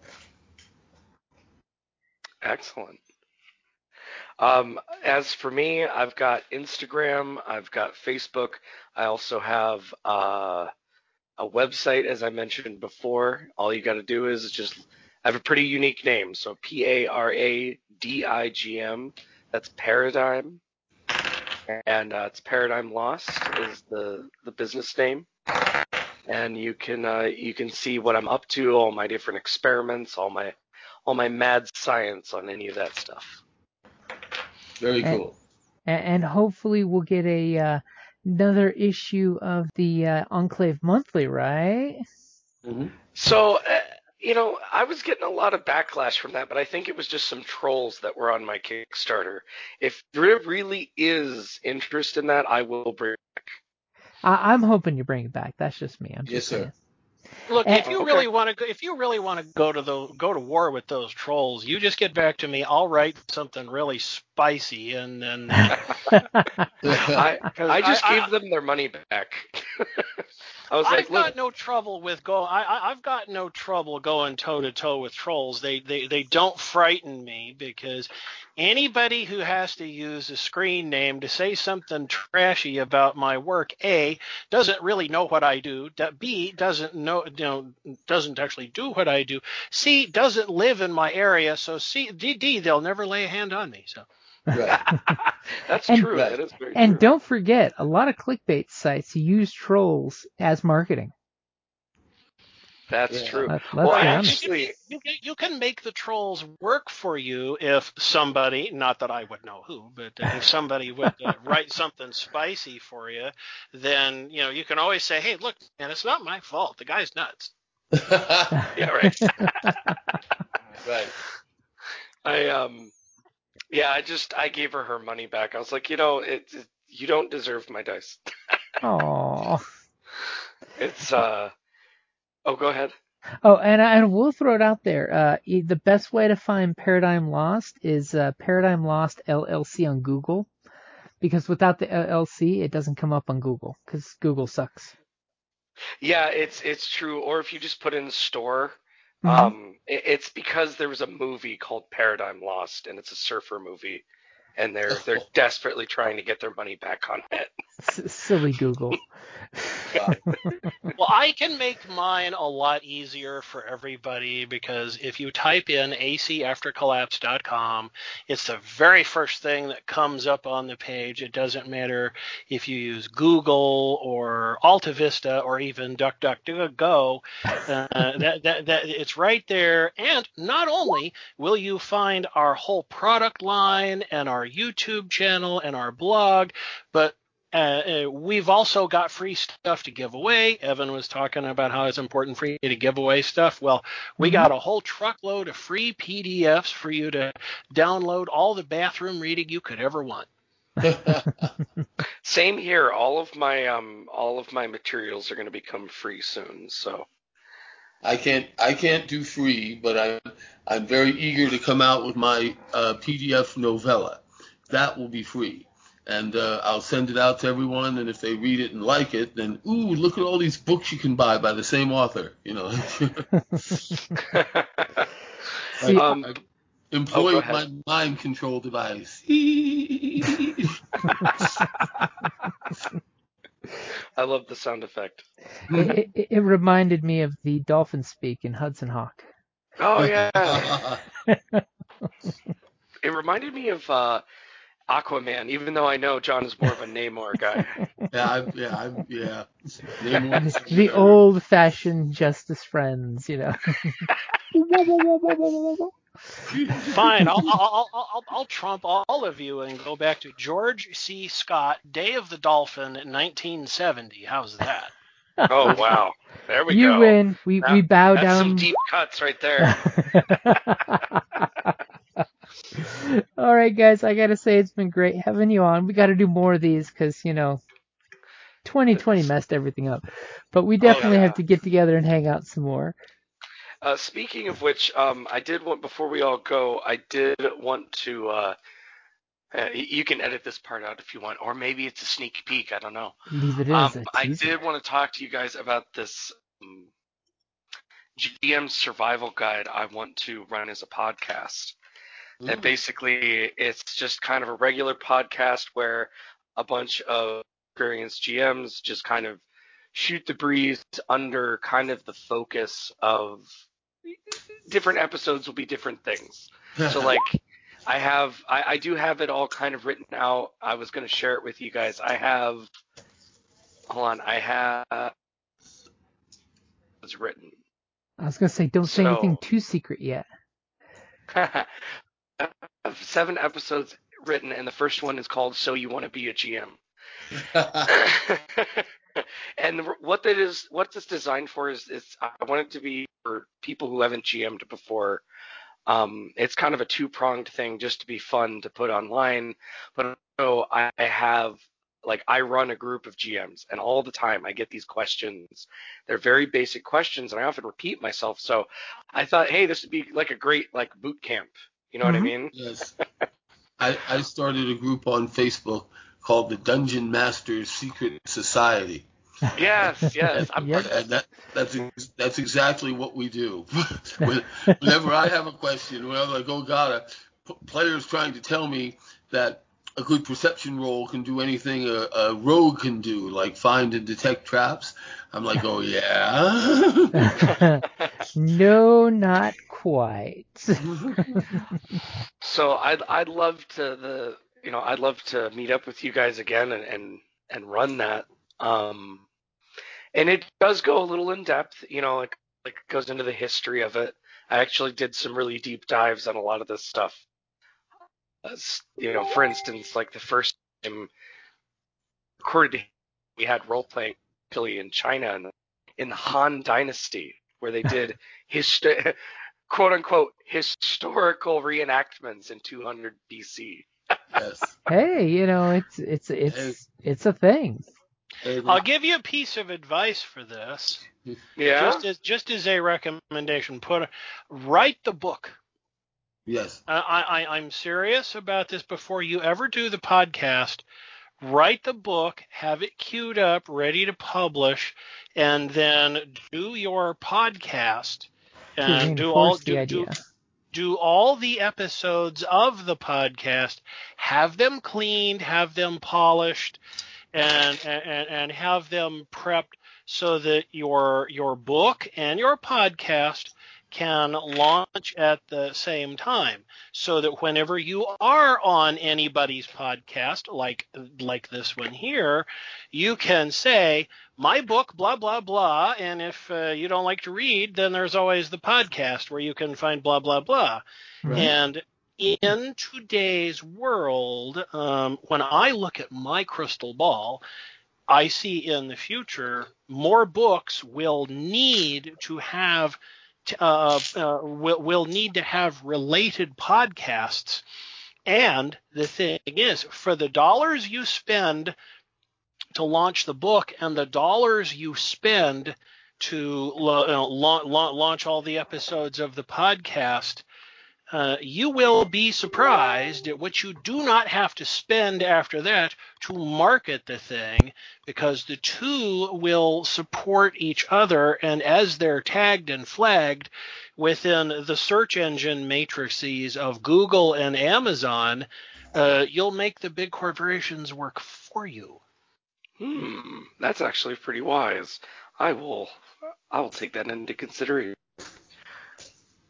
Speaker 5: Excellent. Um, as for me, I've got Instagram, I've got Facebook, I also have uh, a website, as I mentioned before. All you got to do is just I have a pretty unique name, so P A R A D I G M. That's Paradigm, and uh, it's Paradigm Lost is the the business name. And you can uh, you can see what I'm up to, all my different experiments, all my all my mad science on any of that stuff.
Speaker 2: Very cool.
Speaker 4: And, and hopefully we'll get a uh, another issue of the uh, Enclave Monthly, right?
Speaker 2: Mm-hmm.
Speaker 5: So, uh, you know, I was getting a lot of backlash from that, but I think it was just some trolls that were on my Kickstarter. If there really is interest in that, I will bring. It back.
Speaker 4: I, I'm hoping you bring it back. That's just me. I'm
Speaker 2: Yes,
Speaker 4: just
Speaker 2: sir.
Speaker 3: Look,
Speaker 4: Eh,
Speaker 3: if you
Speaker 5: okay.
Speaker 3: really want to, go, if you really want to go to the go to war with those trolls, you just get back to me. I'll write something really spicy, and then
Speaker 5: I,
Speaker 3: 'Cause
Speaker 5: I just
Speaker 3: I-
Speaker 5: gave
Speaker 3: I-
Speaker 5: them their money back. I was
Speaker 3: I've
Speaker 5: like,
Speaker 3: got
Speaker 5: look,
Speaker 3: no trouble with go. I, I I've got no trouble going toe to toe with trolls. They they they don't frighten me because anybody who has to use a screen name to say something trashy about my work, a doesn't really know what I do. B doesn't know you know doesn't actually do what I do. C doesn't live in my area. So C D D they'll never lay a hand on me. So
Speaker 2: Right.
Speaker 5: that's
Speaker 4: And-
Speaker 5: true.
Speaker 2: Right.
Speaker 5: That is very
Speaker 4: and
Speaker 5: true.
Speaker 4: don't forget, a lot of clickbait sites use trolls as marketing.
Speaker 5: That's
Speaker 2: Yeah.
Speaker 5: true.
Speaker 4: Let's, let's
Speaker 5: Well,
Speaker 4: be
Speaker 5: I
Speaker 4: honest.
Speaker 5: actually,
Speaker 3: you can, you can make the trolls work for you if somebody, not that I would know who, but uh, if somebody would uh, write something spicy for you, then you know you can always say, "Hey, look, man, it's not my fault. The guy's nuts."
Speaker 5: yeah, right.
Speaker 2: right.
Speaker 5: I um, yeah, I just I gave her her money back. I was like, you know, it, it you don't deserve my dice.
Speaker 4: Aw.
Speaker 5: It's uh, oh, go ahead.
Speaker 4: Oh, and and we'll throw it out there. Uh, the best way to find Paradigm Lost is uh, Paradigm Lost LLC on Google, because without the LLC, it doesn't come up on Google because Google sucks.
Speaker 5: Yeah, it's it's true. Or if you just put in store,
Speaker 4: Mhm.
Speaker 5: um, it, it's because there was a movie called Paradigm Lost, and it's a surfer movie, and they're they're desperately trying to get their money back on it.
Speaker 4: S- silly Google.
Speaker 3: Well, I can make mine a lot easier for everybody because if you type in acaftercollapse.com, it's the very first thing that comes up on the page. It doesn't matter if you use Google or AltaVista or even DuckDuckGo. Uh, that, that, that, it's right there. And not only will you find our whole product line and our YouTube channel and our blog, but uh, uh, we've also got free stuff to give away. Evan was talking about how it's important for you to give away stuff. Well, we
Speaker 4: Mhm.
Speaker 3: got a whole truckload of free PDFs for you to download all the bathroom reading you could ever want.
Speaker 5: Same here. All of my um all of my materials are going to become free soon. So
Speaker 2: I can't I can't do free, but I'm I'm very eager to come out with my uh, PDF novella. That will be free, and uh, I'll send it out to everyone. And if they read it and like it, then ooh, look at all these books you can buy by the same author. You know.
Speaker 4: See,
Speaker 5: um,
Speaker 2: I
Speaker 5: Oh,
Speaker 2: employ
Speaker 5: go
Speaker 2: my mind control device.
Speaker 5: I love the sound effect.
Speaker 4: it, it, it reminded me of the dolphin speak in Hudson Hawk.
Speaker 5: Oh yeah. It reminded me of uh Aquaman, even though I know John is more of a Namor guy.
Speaker 2: yeah, I, yeah, I, yeah. Name one-
Speaker 4: the old fashioned justice friends, you know.
Speaker 3: Fine, I'll, I'll, I'll, I'll, I'll trump all of you and go back to George C. Scott, Day of the Dolphin, 1970. How's that?
Speaker 5: Oh wow. There we
Speaker 4: you
Speaker 5: go.
Speaker 4: You win. We
Speaker 5: Now,
Speaker 4: we bow down.
Speaker 5: That's some deep cuts right there.
Speaker 4: All right, guys. I gotta say it's been great having you on. We got to do more of these because you know, 2020 messed everything up. But we definitely
Speaker 5: yeah.
Speaker 4: have to get together and hang out some more.
Speaker 5: Uh, speaking of which, um, I did want before we all go, I did want to. Uh, uh, you can edit this part out if you want, or maybe it's a sneak peek. I don't know.
Speaker 4: Leave it as
Speaker 5: Um, I did want to talk to you guys about this um, GM survival guide I want to run as a podcast. And basically, it's just kind of a regular podcast where a bunch of experienced GMs just kind of shoot the breeze under kind of the focus of different episodes will be different things. So like I have I, I do have it all kind of written out. I was gonna share it with you guys. I have hold on, I have it's written.
Speaker 4: I was gonna say, don't say
Speaker 5: So-
Speaker 4: anything too secret yet.
Speaker 5: I have seven episodes written and the first one is called So You Want to Be a GM. and what that is, what it's designed for is, is I want it to be for people who haven't GM'd before. Um, it's kind of a two pronged thing, just to be fun to put online. But so I have, like, I run a group of GMs, and all the time I get these questions. They're very basic questions, and I often repeat myself. So I thought, hey, this would be like a great like boot camp. You know what I
Speaker 4: Mhm.
Speaker 5: mean?
Speaker 2: Yes. I, I started a group on Facebook called the Dungeon Masters Secret Society.
Speaker 5: Yes, yes. I'm
Speaker 4: Yep.
Speaker 2: And that, that's that's exactly what we do. Whenever I have a question, whenever I go, God, a p- player's trying to tell me that a good perception roll can do anything a, a rogue can do, like find and detect traps. I'm like, oh yeah.
Speaker 4: no, not quite.
Speaker 5: So I'd I'd love to the you know I'd love to meet up with you guys again and and, and run that. Um, and it does go a little in depth. You know, like like goes into the history of it. I actually did some really deep dives on a lot of this stuff. As, you know, for instance, like the first time recorded, we had role playing Chile in China in the, in the Han Dynasty, where they did his quote unquote historical reenactments in 200 BC.
Speaker 2: yes.
Speaker 4: hey, you know, it's it's it's it's a thing.
Speaker 3: I'll give you a piece of advice for this.
Speaker 5: Yeah.
Speaker 3: Just as just as a recommendation, put a, write the book.
Speaker 2: Yes.
Speaker 3: Uh, I, I I'm serious about this. Before you ever do the podcast, write the book, have it queued up, ready to publish, and then do your podcast and do all
Speaker 4: the
Speaker 3: do, do do all the episodes of the podcast, have them cleaned, have them polished, and and, and have them prepped so that your your book and your podcast can launch at the same time so that whenever you are on anybody's podcast like like this one here you can say my book blah blah blah and if uh, you don't like to read then there's always the podcast where you can find blah blah blah
Speaker 4: Right.
Speaker 3: and in today's world, um, when I look at my crystal ball, I see in the future more books will need to have uh, uh, will, will need to have related podcasts. And the thing is, for the dollars you spend to launch the book and the dollars you spend to uh, launch all the episodes of the podcast, uh, you will be surprised at what you do not have to spend after that to market the thing because the two will support each other. And as they're tagged and flagged within the search engine matrices of Google and Amazon, uh, you'll make the big corporations work for you.
Speaker 5: Hmm, that's actually pretty wise. I will, I will take that into consideration.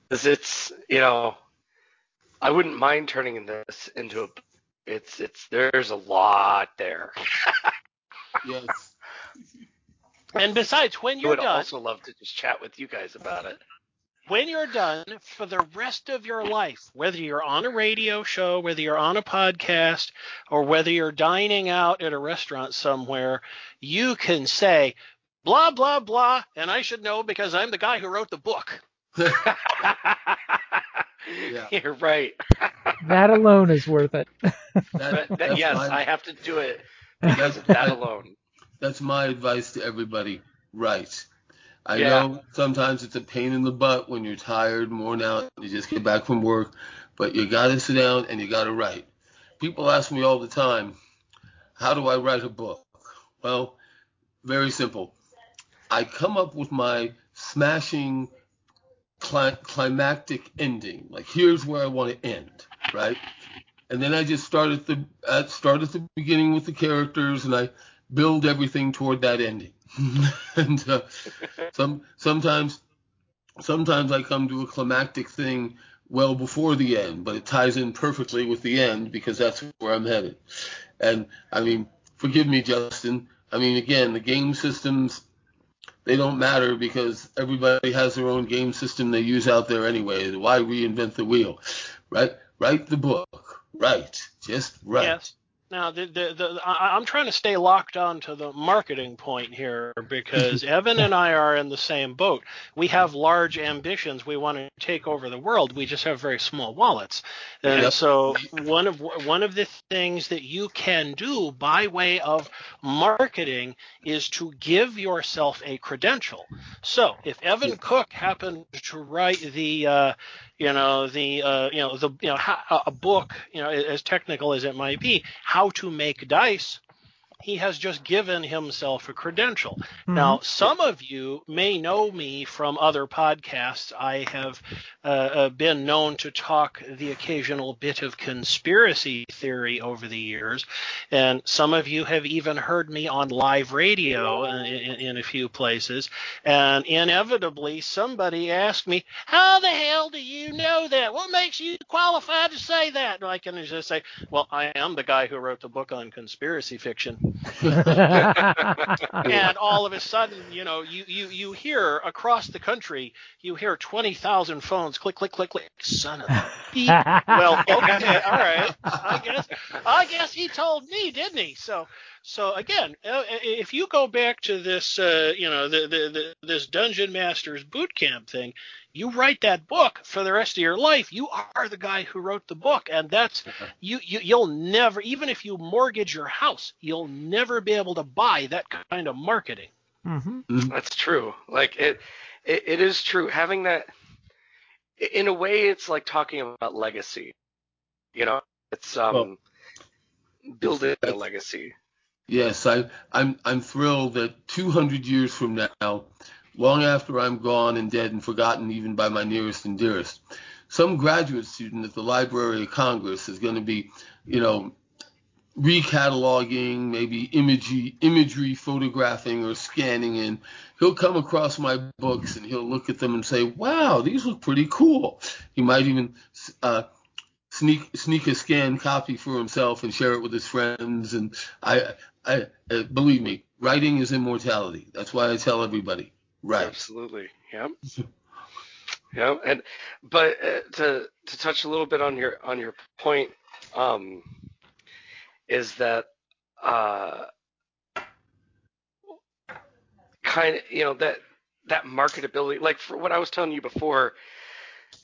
Speaker 5: Because it's, you know, I wouldn't mind turning this into a. It's it's there's a lot there.
Speaker 2: yes.
Speaker 3: And besides, when you're done
Speaker 5: I would
Speaker 3: done,
Speaker 5: also love to just chat with you guys about it.
Speaker 3: When you're done, for the rest of your life, whether you're on a radio show, whether you're on a podcast, or whether you're dining out at a restaurant somewhere, you can say blah blah blah, and I should know because I'm the guy who wrote the book.
Speaker 5: Yeah. You're right.
Speaker 4: that alone is worth it.
Speaker 5: that, that, yes, my, I have to do it because of that alone.
Speaker 2: That's my advice to everybody. Right. I yeah. know sometimes it's a pain in the butt when you're tired, worn out, you just get back from work, but you got to sit down and you got to write. People ask me all the time, how do I write a book? Well, very simple. I come up with my smashing climactic ending. Like here's where I want to end, right? And then I just start at the at start at the beginning with the characters, and I build everything toward that ending. and uh, some sometimes sometimes I come to a climactic thing well before the end, but it ties in perfectly with the end because that's where I'm headed. And I mean, forgive me, Justin. I mean, again, the game systems they don't matter because everybody has their own game system they use out there anyway. Why reinvent the wheel? Right? Write the book. Right. Just write.
Speaker 3: Now, the, the, the, I, am trying to stay locked on to the marketing point here because Evan and I are in the same boat. We have large ambitions. We want to take over the world. We just have very small wallets. And yep. so one of one of the things that you can do by way of marketing is to give yourself a credential. So if Evan Cook happened to write the uh, you know the uh, you know the you know a book you know as technical as it might be how to make dice he has just given himself a credential. Mm-hmm. Now, some of you may know me from other podcasts. I have uh, uh, been known to talk the occasional bit of conspiracy theory over the years, and some of you have even heard me on live radio in, in, in a few places. And inevitably, somebody asked me, "How the hell do you know that? What makes you qualified to say that?" And I can just say, "Well, I am the guy who wrote the book on conspiracy fiction." and all of a sudden, you know, you, you, you hear across the country, you hear 20,000 phones click, click, click, click. Son of a well, okay, all right. I guess, I guess he told me, didn't he? So, so again, uh, if you go back to this, uh, you know, the, the, the, this Dungeon Masters boot camp thing, you write that book for the rest of your life. You are the guy who wrote the book, and that's you, you. You'll never, even if you mortgage your house, you'll never be able to buy that kind of marketing.
Speaker 4: Mm-hmm.
Speaker 5: mm-hmm. That's true. Like it, it, it is true. Having that, in a way, it's like talking about legacy. You know, it's um, well, building a legacy.
Speaker 2: Yes, I, I'm I'm thrilled that 200 years from now, long after I'm gone and dead and forgotten even by my nearest and dearest, some graduate student at the Library of Congress is going to be, you know, recataloging, maybe imagery, imagery photographing or scanning, and he'll come across my books and he'll look at them and say, "Wow, these look pretty cool." He might even uh, sneak sneak a scanned copy for himself and share it with his friends. And I, I uh, believe me, writing is immortality. That's why I tell everybody, write.
Speaker 5: Absolutely. Yep. yeah. And but uh, to to touch a little bit on your on your point, um, is that uh, kind of you know that that marketability like for what I was telling you before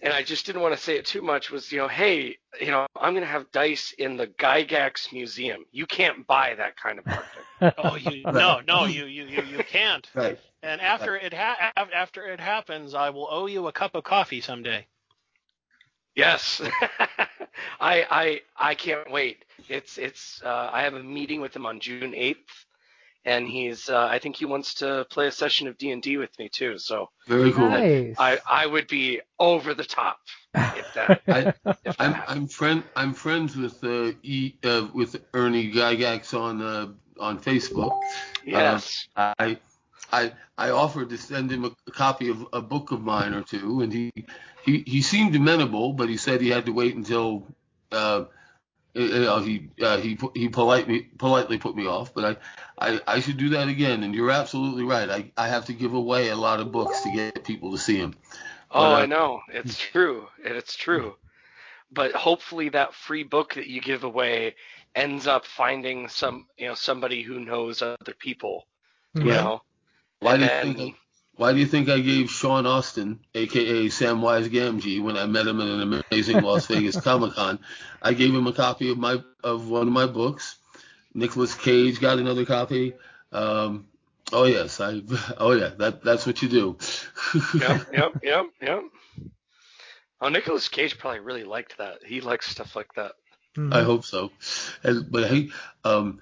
Speaker 5: and I just didn't want to say it too much, was, you know, hey, you know, I'm going to have dice in the Gygax Museum. You can't buy that kind of marketing.
Speaker 3: oh, you no, no, you you you, you can't.
Speaker 2: Right.
Speaker 3: And after it ha- after it happens, I will owe you a cup of coffee someday.
Speaker 5: Yes, I I I can't wait. It's it's uh, I have a meeting with him on June 8th, and he's uh, I think he wants to play a session of D and D with me too. So
Speaker 2: Very cool.
Speaker 4: Nice.
Speaker 5: I I would be over the top if that.
Speaker 2: I,
Speaker 5: if that
Speaker 2: I'm
Speaker 5: happened.
Speaker 2: I'm friend I'm friends with uh, e, uh with Ernie Gygax on uh, on Facebook.
Speaker 5: yes.
Speaker 2: I I I offered to send him a, a copy of a book of mine or two, and he he he seemed amenable, but he said he had to wait until uh, you know, he uh, he he politely politely put me off. But I, I I should do that again. And you're absolutely right. I I have to give away a lot of books to get people to see them.
Speaker 5: Oh,
Speaker 2: But, uh,
Speaker 5: I know. It's true. It's true. But hopefully that free book that you give away ends up finding some, you know, somebody who knows other people, you
Speaker 4: Mhm.
Speaker 5: know.
Speaker 2: Why do you
Speaker 5: And
Speaker 2: think? I, why do you think I gave Sean Astin, aka Samwise Gamgee, when I met him at an amazing Las Vegas Comic Con? I gave him a copy of my of one of my books. Nicolas Cage got another copy. Um, oh yes, I. Oh yeah, that that's what you do.
Speaker 5: Yep, yep, yep, yep. Oh, Nicolas Cage probably really liked that. He likes stuff like that.
Speaker 4: Mhm.
Speaker 2: I hope so. And, but hey, um,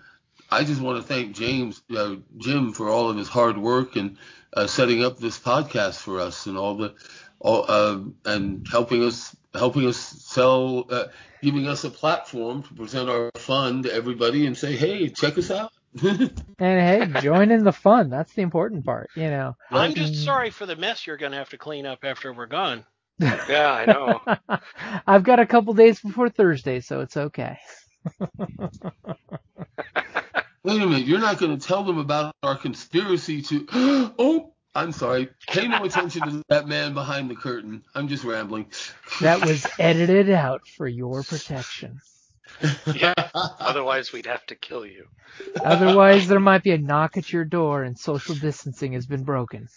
Speaker 2: I just want to thank James, uh, Jim, for all of his hard work and uh, setting up this podcast for us and all the, all, uh, and helping us, helping us sell, uh, giving us a platform to present our fun to everybody and say, hey, check us out.
Speaker 4: And hey, join in the fun. That's the important part, you know.
Speaker 3: I'm just sorry for the mess you're gonna have to clean up after we're gone.
Speaker 5: Yeah, I know.
Speaker 4: I've got a couple days before Thursday, so it's okay.
Speaker 2: Wait a minute, you're not going to tell them about our conspiracy to, oh, I'm sorry. Pay no attention to that man behind the curtain. I'm just rambling.
Speaker 4: That was edited out for your protection.
Speaker 5: Yeah. Otherwise, we'd have to kill you.
Speaker 4: Otherwise, there might be a knock at your door and social distancing has been broken.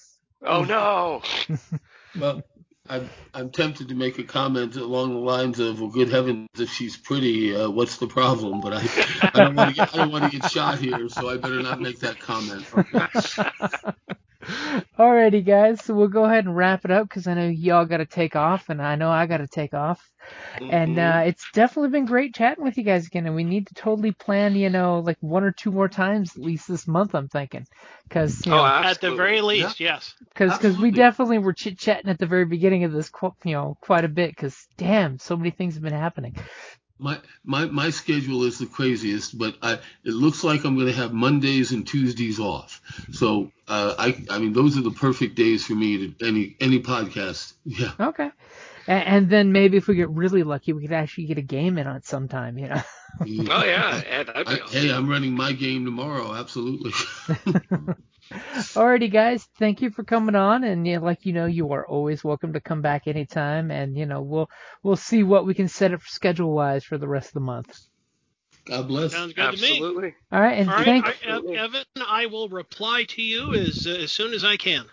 Speaker 5: Oh no.
Speaker 2: Well, I'm I'm tempted to make a comment along the lines of, "Well, good heavens, if she's pretty, uh, what's the problem?" But I, I don't want to get I don't want to get shot here, so I better not make that comment.
Speaker 4: Alrighty, guys. So we'll go ahead and wrap it up because I know y'all got to take off, and I know I got to take off. And
Speaker 5: Mhm.
Speaker 4: uh, it's definitely been great chatting with you guys again. And we need to totally plan, you know, like one or two more times at least this month. I'm thinking, because
Speaker 5: Oh,
Speaker 4: know,
Speaker 3: At the very least, yes.
Speaker 4: because we definitely were chit chatting at the very beginning of this, you know, quite a bit. Because damn, so many things have been happening.
Speaker 2: My my my schedule is the craziest, but I it looks like I'm going to have Mondays and Tuesdays off. So uh, I I mean those are the perfect days for me to any any podcast. Yeah.
Speaker 4: Okay. And, and then maybe if we get really lucky, we could actually get a game in on it sometime. You know.
Speaker 5: Oh yeah, Ed,
Speaker 2: I,
Speaker 5: awesome.
Speaker 2: hey, I'm running my game tomorrow. Absolutely.
Speaker 4: Alrighty, guys. Thank you for coming on, and yeah, like you know, you are always welcome to come back anytime, and you know, we'll we'll see what we can set up schedule wise for the rest of the month.
Speaker 2: God bless.
Speaker 3: Sounds good to me.
Speaker 5: Absolutely.
Speaker 4: All right, and
Speaker 3: All right,
Speaker 4: thank
Speaker 3: I, Evan, I will reply to you as uh, as soon as I can.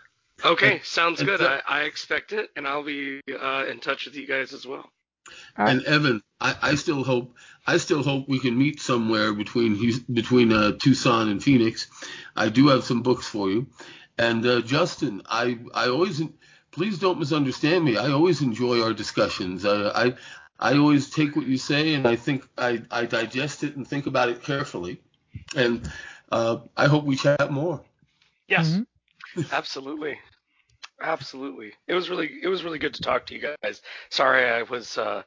Speaker 5: Okay, sounds
Speaker 2: and
Speaker 5: good.
Speaker 2: so-
Speaker 5: I, I expect it, and I'll be uh, in touch with you guys as well.
Speaker 4: all right.
Speaker 2: And Evan, I, I still hope I still hope we can meet somewhere between between uh, Tucson and Phoenix. I do have some books for you. And uh, Justin, I I always please don't misunderstand me. I always enjoy our discussions. Uh, I I always take what you say and I think I, I digest it and think about it carefully. And uh, I hope we chat more.
Speaker 3: Yes.
Speaker 4: Mhm.
Speaker 5: Absolutely. Absolutely. It was really it was really good to talk to you guys. Sorry I was uh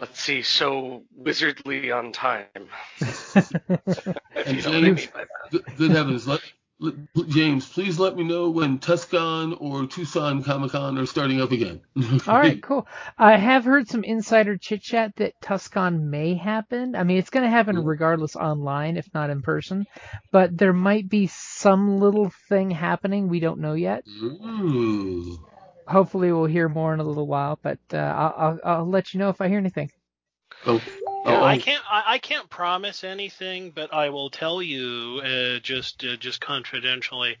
Speaker 5: let's see, so wizardly on time. If
Speaker 2: And
Speaker 5: you know what I
Speaker 2: James,
Speaker 5: mean
Speaker 2: good, good heavens, let, let, James, please let me know when Tuscon or Tucson Comic Con are starting up again.
Speaker 4: All right, cool. I have heard some insider chit chat that Tuscon may happen. I mean, it's going to happen regardless online, if not in person. But there might be some little thing happening we don't know yet.
Speaker 2: Ooh.
Speaker 4: Hopefully, we'll hear more in a little while. But uh, I'll, I'll I'll let you know if I hear anything.
Speaker 2: Oh,
Speaker 5: Yeah,
Speaker 2: oh,
Speaker 3: I can't I, I can't promise anything, but I will tell you uh, just uh, just confidentially.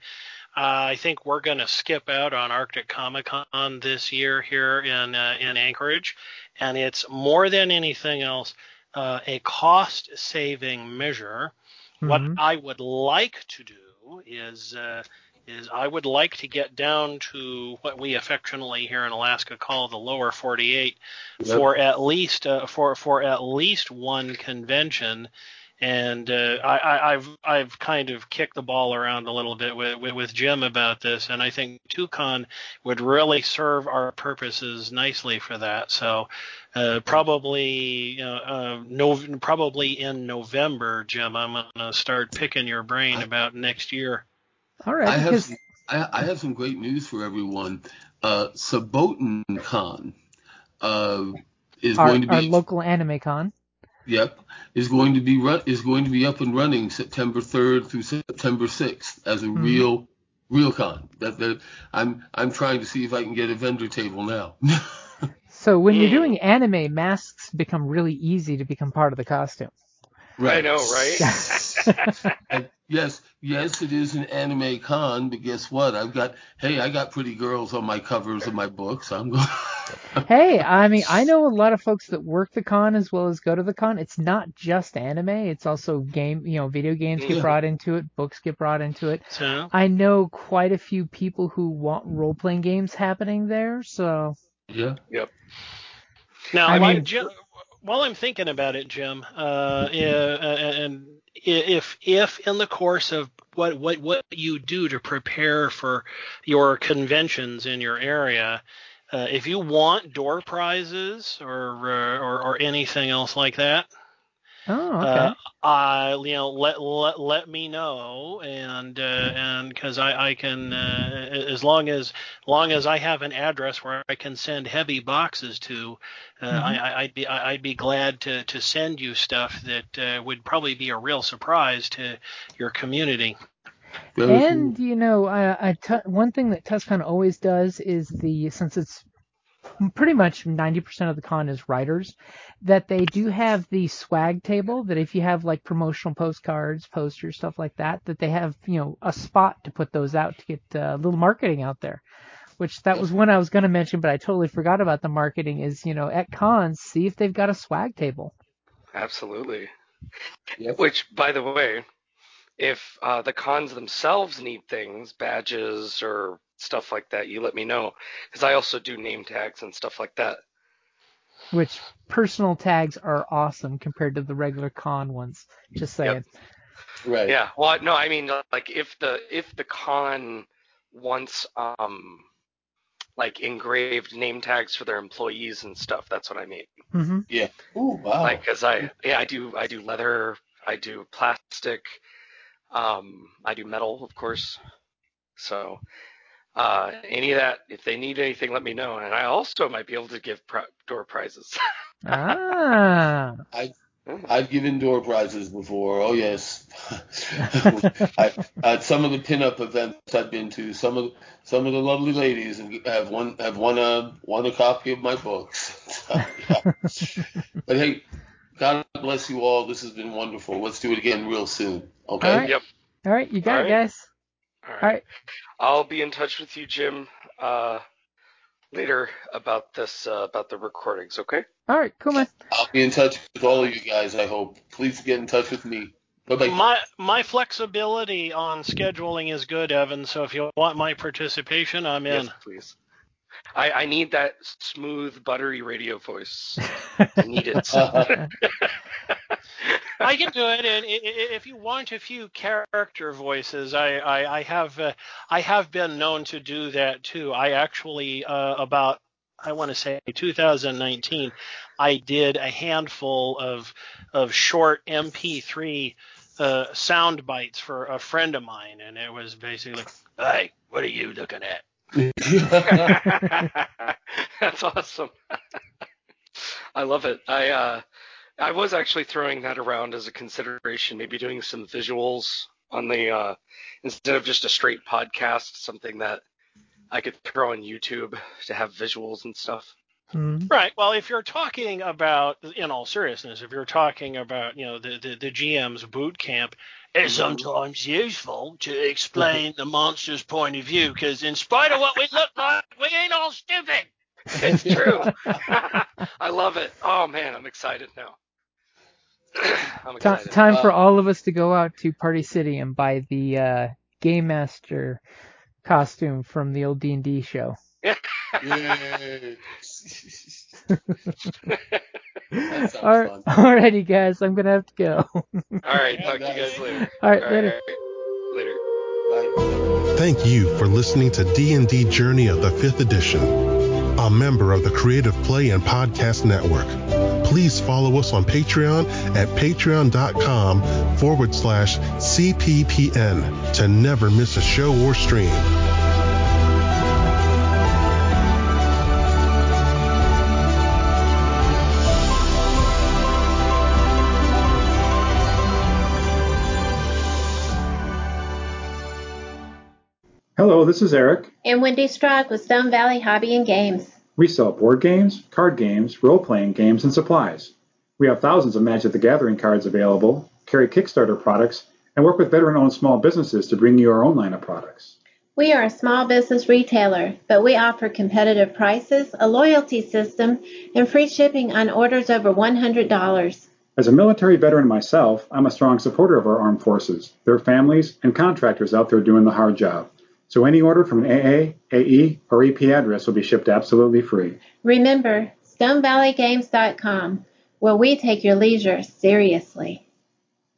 Speaker 3: Uh, I think we're going to skip out on Arctic Comic Con this year here in uh, in Anchorage, and it's more than anything else uh, a cost saving measure. Mm-hmm. What I would like to do is uh, is I would like to get down to what we affectionately here in Alaska call the lower 48 yep. for at least uh, for for at least one convention. And uh, I, have I've kind of kicked the ball around a little bit with, with, with Jim about this, and I think TusCon would really serve our purposes nicely for that. So uh, probably uh, no, probably in November, Jim, I'm gonna start picking your brain about next year.
Speaker 4: All right.
Speaker 2: I
Speaker 4: because...
Speaker 2: have I, I, have some great news for everyone. Uh, Saboten Con uh, is
Speaker 4: our,
Speaker 2: going to be
Speaker 4: our local anime con.
Speaker 2: Yep, is going to be run, is going to be up and running September 3rd through September 6th as a mm-hmm. real real con. That, that I'm I'm trying to see if I can get a vendor table now.
Speaker 4: so when you're doing anime, masks become really easy to become part of the costume.
Speaker 5: Right. I know, right?
Speaker 2: yes, yes, it is an anime con, but guess what? I've got hey, I got pretty girls on my covers of my books. I'm going.
Speaker 4: hey, I mean, I know a lot of folks that work the con as well as go to the con. It's not just anime; it's also game. You know, video games get yeah. brought into it, books get brought into it.
Speaker 3: So?
Speaker 4: I know quite a few people who want role playing games happening there. So.
Speaker 2: Yeah.
Speaker 5: Yep.
Speaker 3: Now, I mean, while I'm thinking about it, Jim, uh, and if if in the course of what what what you do to prepare for your conventions in your area, uh, if you want door prizes or, uh, or or anything else like that,
Speaker 4: Oh, okay.
Speaker 3: Uh, I, you know, let let let me know, and uh, and because I I can uh, as long as long as I have an address where I can send heavy boxes to, uh, mm-hmm. I, I'd be I'd be glad to to send you stuff that uh, would probably be a real surprise to your community.
Speaker 4: And you know, I, I t- one thing that TusCon always does is the since it's pretty much 90% of the con is writers that they do have the swag table that if you have like promotional postcards posters stuff like that that they have you know a spot to put those out to get uh, a little marketing out there which that was one I was going to mention but I totally forgot about the marketing is you know at cons see if they've got a swag table
Speaker 5: absolutely yep. which by the way if uh, the cons themselves need things badges or stuff like that, you let me know because I also do name tags and stuff like that.
Speaker 4: Which personal tags are awesome compared to the regular con ones. Just saying. Yep.
Speaker 2: Right.
Speaker 5: Yeah. Well, no, I mean like if the if the con wants um like engraved name tags for their employees and stuff, that's what I mean.
Speaker 4: Mm-hmm.
Speaker 2: Yeah. Oh wow.
Speaker 5: Like, cause I yeah I do I do leather, I do plastic, um I do metal of course. So uh, any of that, if they need anything, let me know. And I also might be able to give pro- door prizes.
Speaker 4: ah.
Speaker 2: I, I've given door prizes before. Oh yes, I, at some of the pinup events I've been to, some of some of the lovely ladies have won have won a won a copy of my books. But hey, God bless you all. This has been wonderful. Let's do it again real soon. Okay.
Speaker 4: All right.
Speaker 5: Yep.
Speaker 4: All right, you got all it, right. guys.
Speaker 5: All right. All right. I'll be in touch with you, Jim, uh, later about this, uh, about the recordings. Okay.
Speaker 4: All right. Cool, man.
Speaker 2: I'll be in touch with all of you guys. I hope. Please get in touch with me. Bye-bye.
Speaker 3: My my flexibility on scheduling is good, Evan. So if you want my participation, I'm in.
Speaker 5: Yes, please. I, I need that smooth, buttery radio voice. I need it.
Speaker 3: I can do it, and if you want a few character voices, I I, I have uh, I have been known to do that too. I actually uh, about I want to say 2019, I did a handful of of short MP3 uh, sound bites for a friend of mine, and it was basically, "Hey, what are you looking at?"
Speaker 5: That's awesome. I love it. I uh, I was actually throwing that around as a consideration, maybe doing some visuals on the uh, instead of just a straight podcast, something that I could throw on YouTube to have visuals and stuff.
Speaker 4: Mm-hmm.
Speaker 3: Right. Well, if you're talking about, in all seriousness, if you're talking about, you know, the, the, the GM's boot camp, it's sometimes useful to explain the monster's point of view because, in spite of what we look like, we ain't all stupid.
Speaker 5: It's true. I love it. Oh man, I'm excited now. I'm
Speaker 4: Ti- time for
Speaker 2: Uh,
Speaker 4: all of us to go out to Party City and buy the uh, Game Master costume from the old D&D show.
Speaker 2: Yay. That sounds
Speaker 4: All right,
Speaker 2: fun.
Speaker 4: alrighty, guys, I'm gonna have to go.
Speaker 5: All right, talk to you guys later.
Speaker 4: All right,
Speaker 5: All
Speaker 4: later.
Speaker 5: right, later.
Speaker 2: Bye.
Speaker 6: Thank you for listening to D&D Journey of the 5th Edition, a member of the Creative Play and Podcast Network. Please follow us on Patreon at patreon.com forward slash CPPN to never miss a show or stream.
Speaker 7: Hello, this is Eric.
Speaker 8: and Wendy Strog with Stone Valley Hobby and Games.
Speaker 7: We sell board games, card games, role playing games, and supplies. We have thousands of Magic the Gathering cards available, carry Kickstarter products, and work with veteran owned small businesses to bring you our own line of products.
Speaker 8: We are a small business retailer, but we offer competitive prices, a loyalty system, and free shipping on orders over $100.
Speaker 7: As a military veteran myself, I'm a strong supporter of our armed forces, their families, and contractors out there doing the hard job. So any order from an AA, AE, or EP address will be shipped absolutely free.
Speaker 8: Remember, StoneValleyGames.com, where we take your leisure seriously.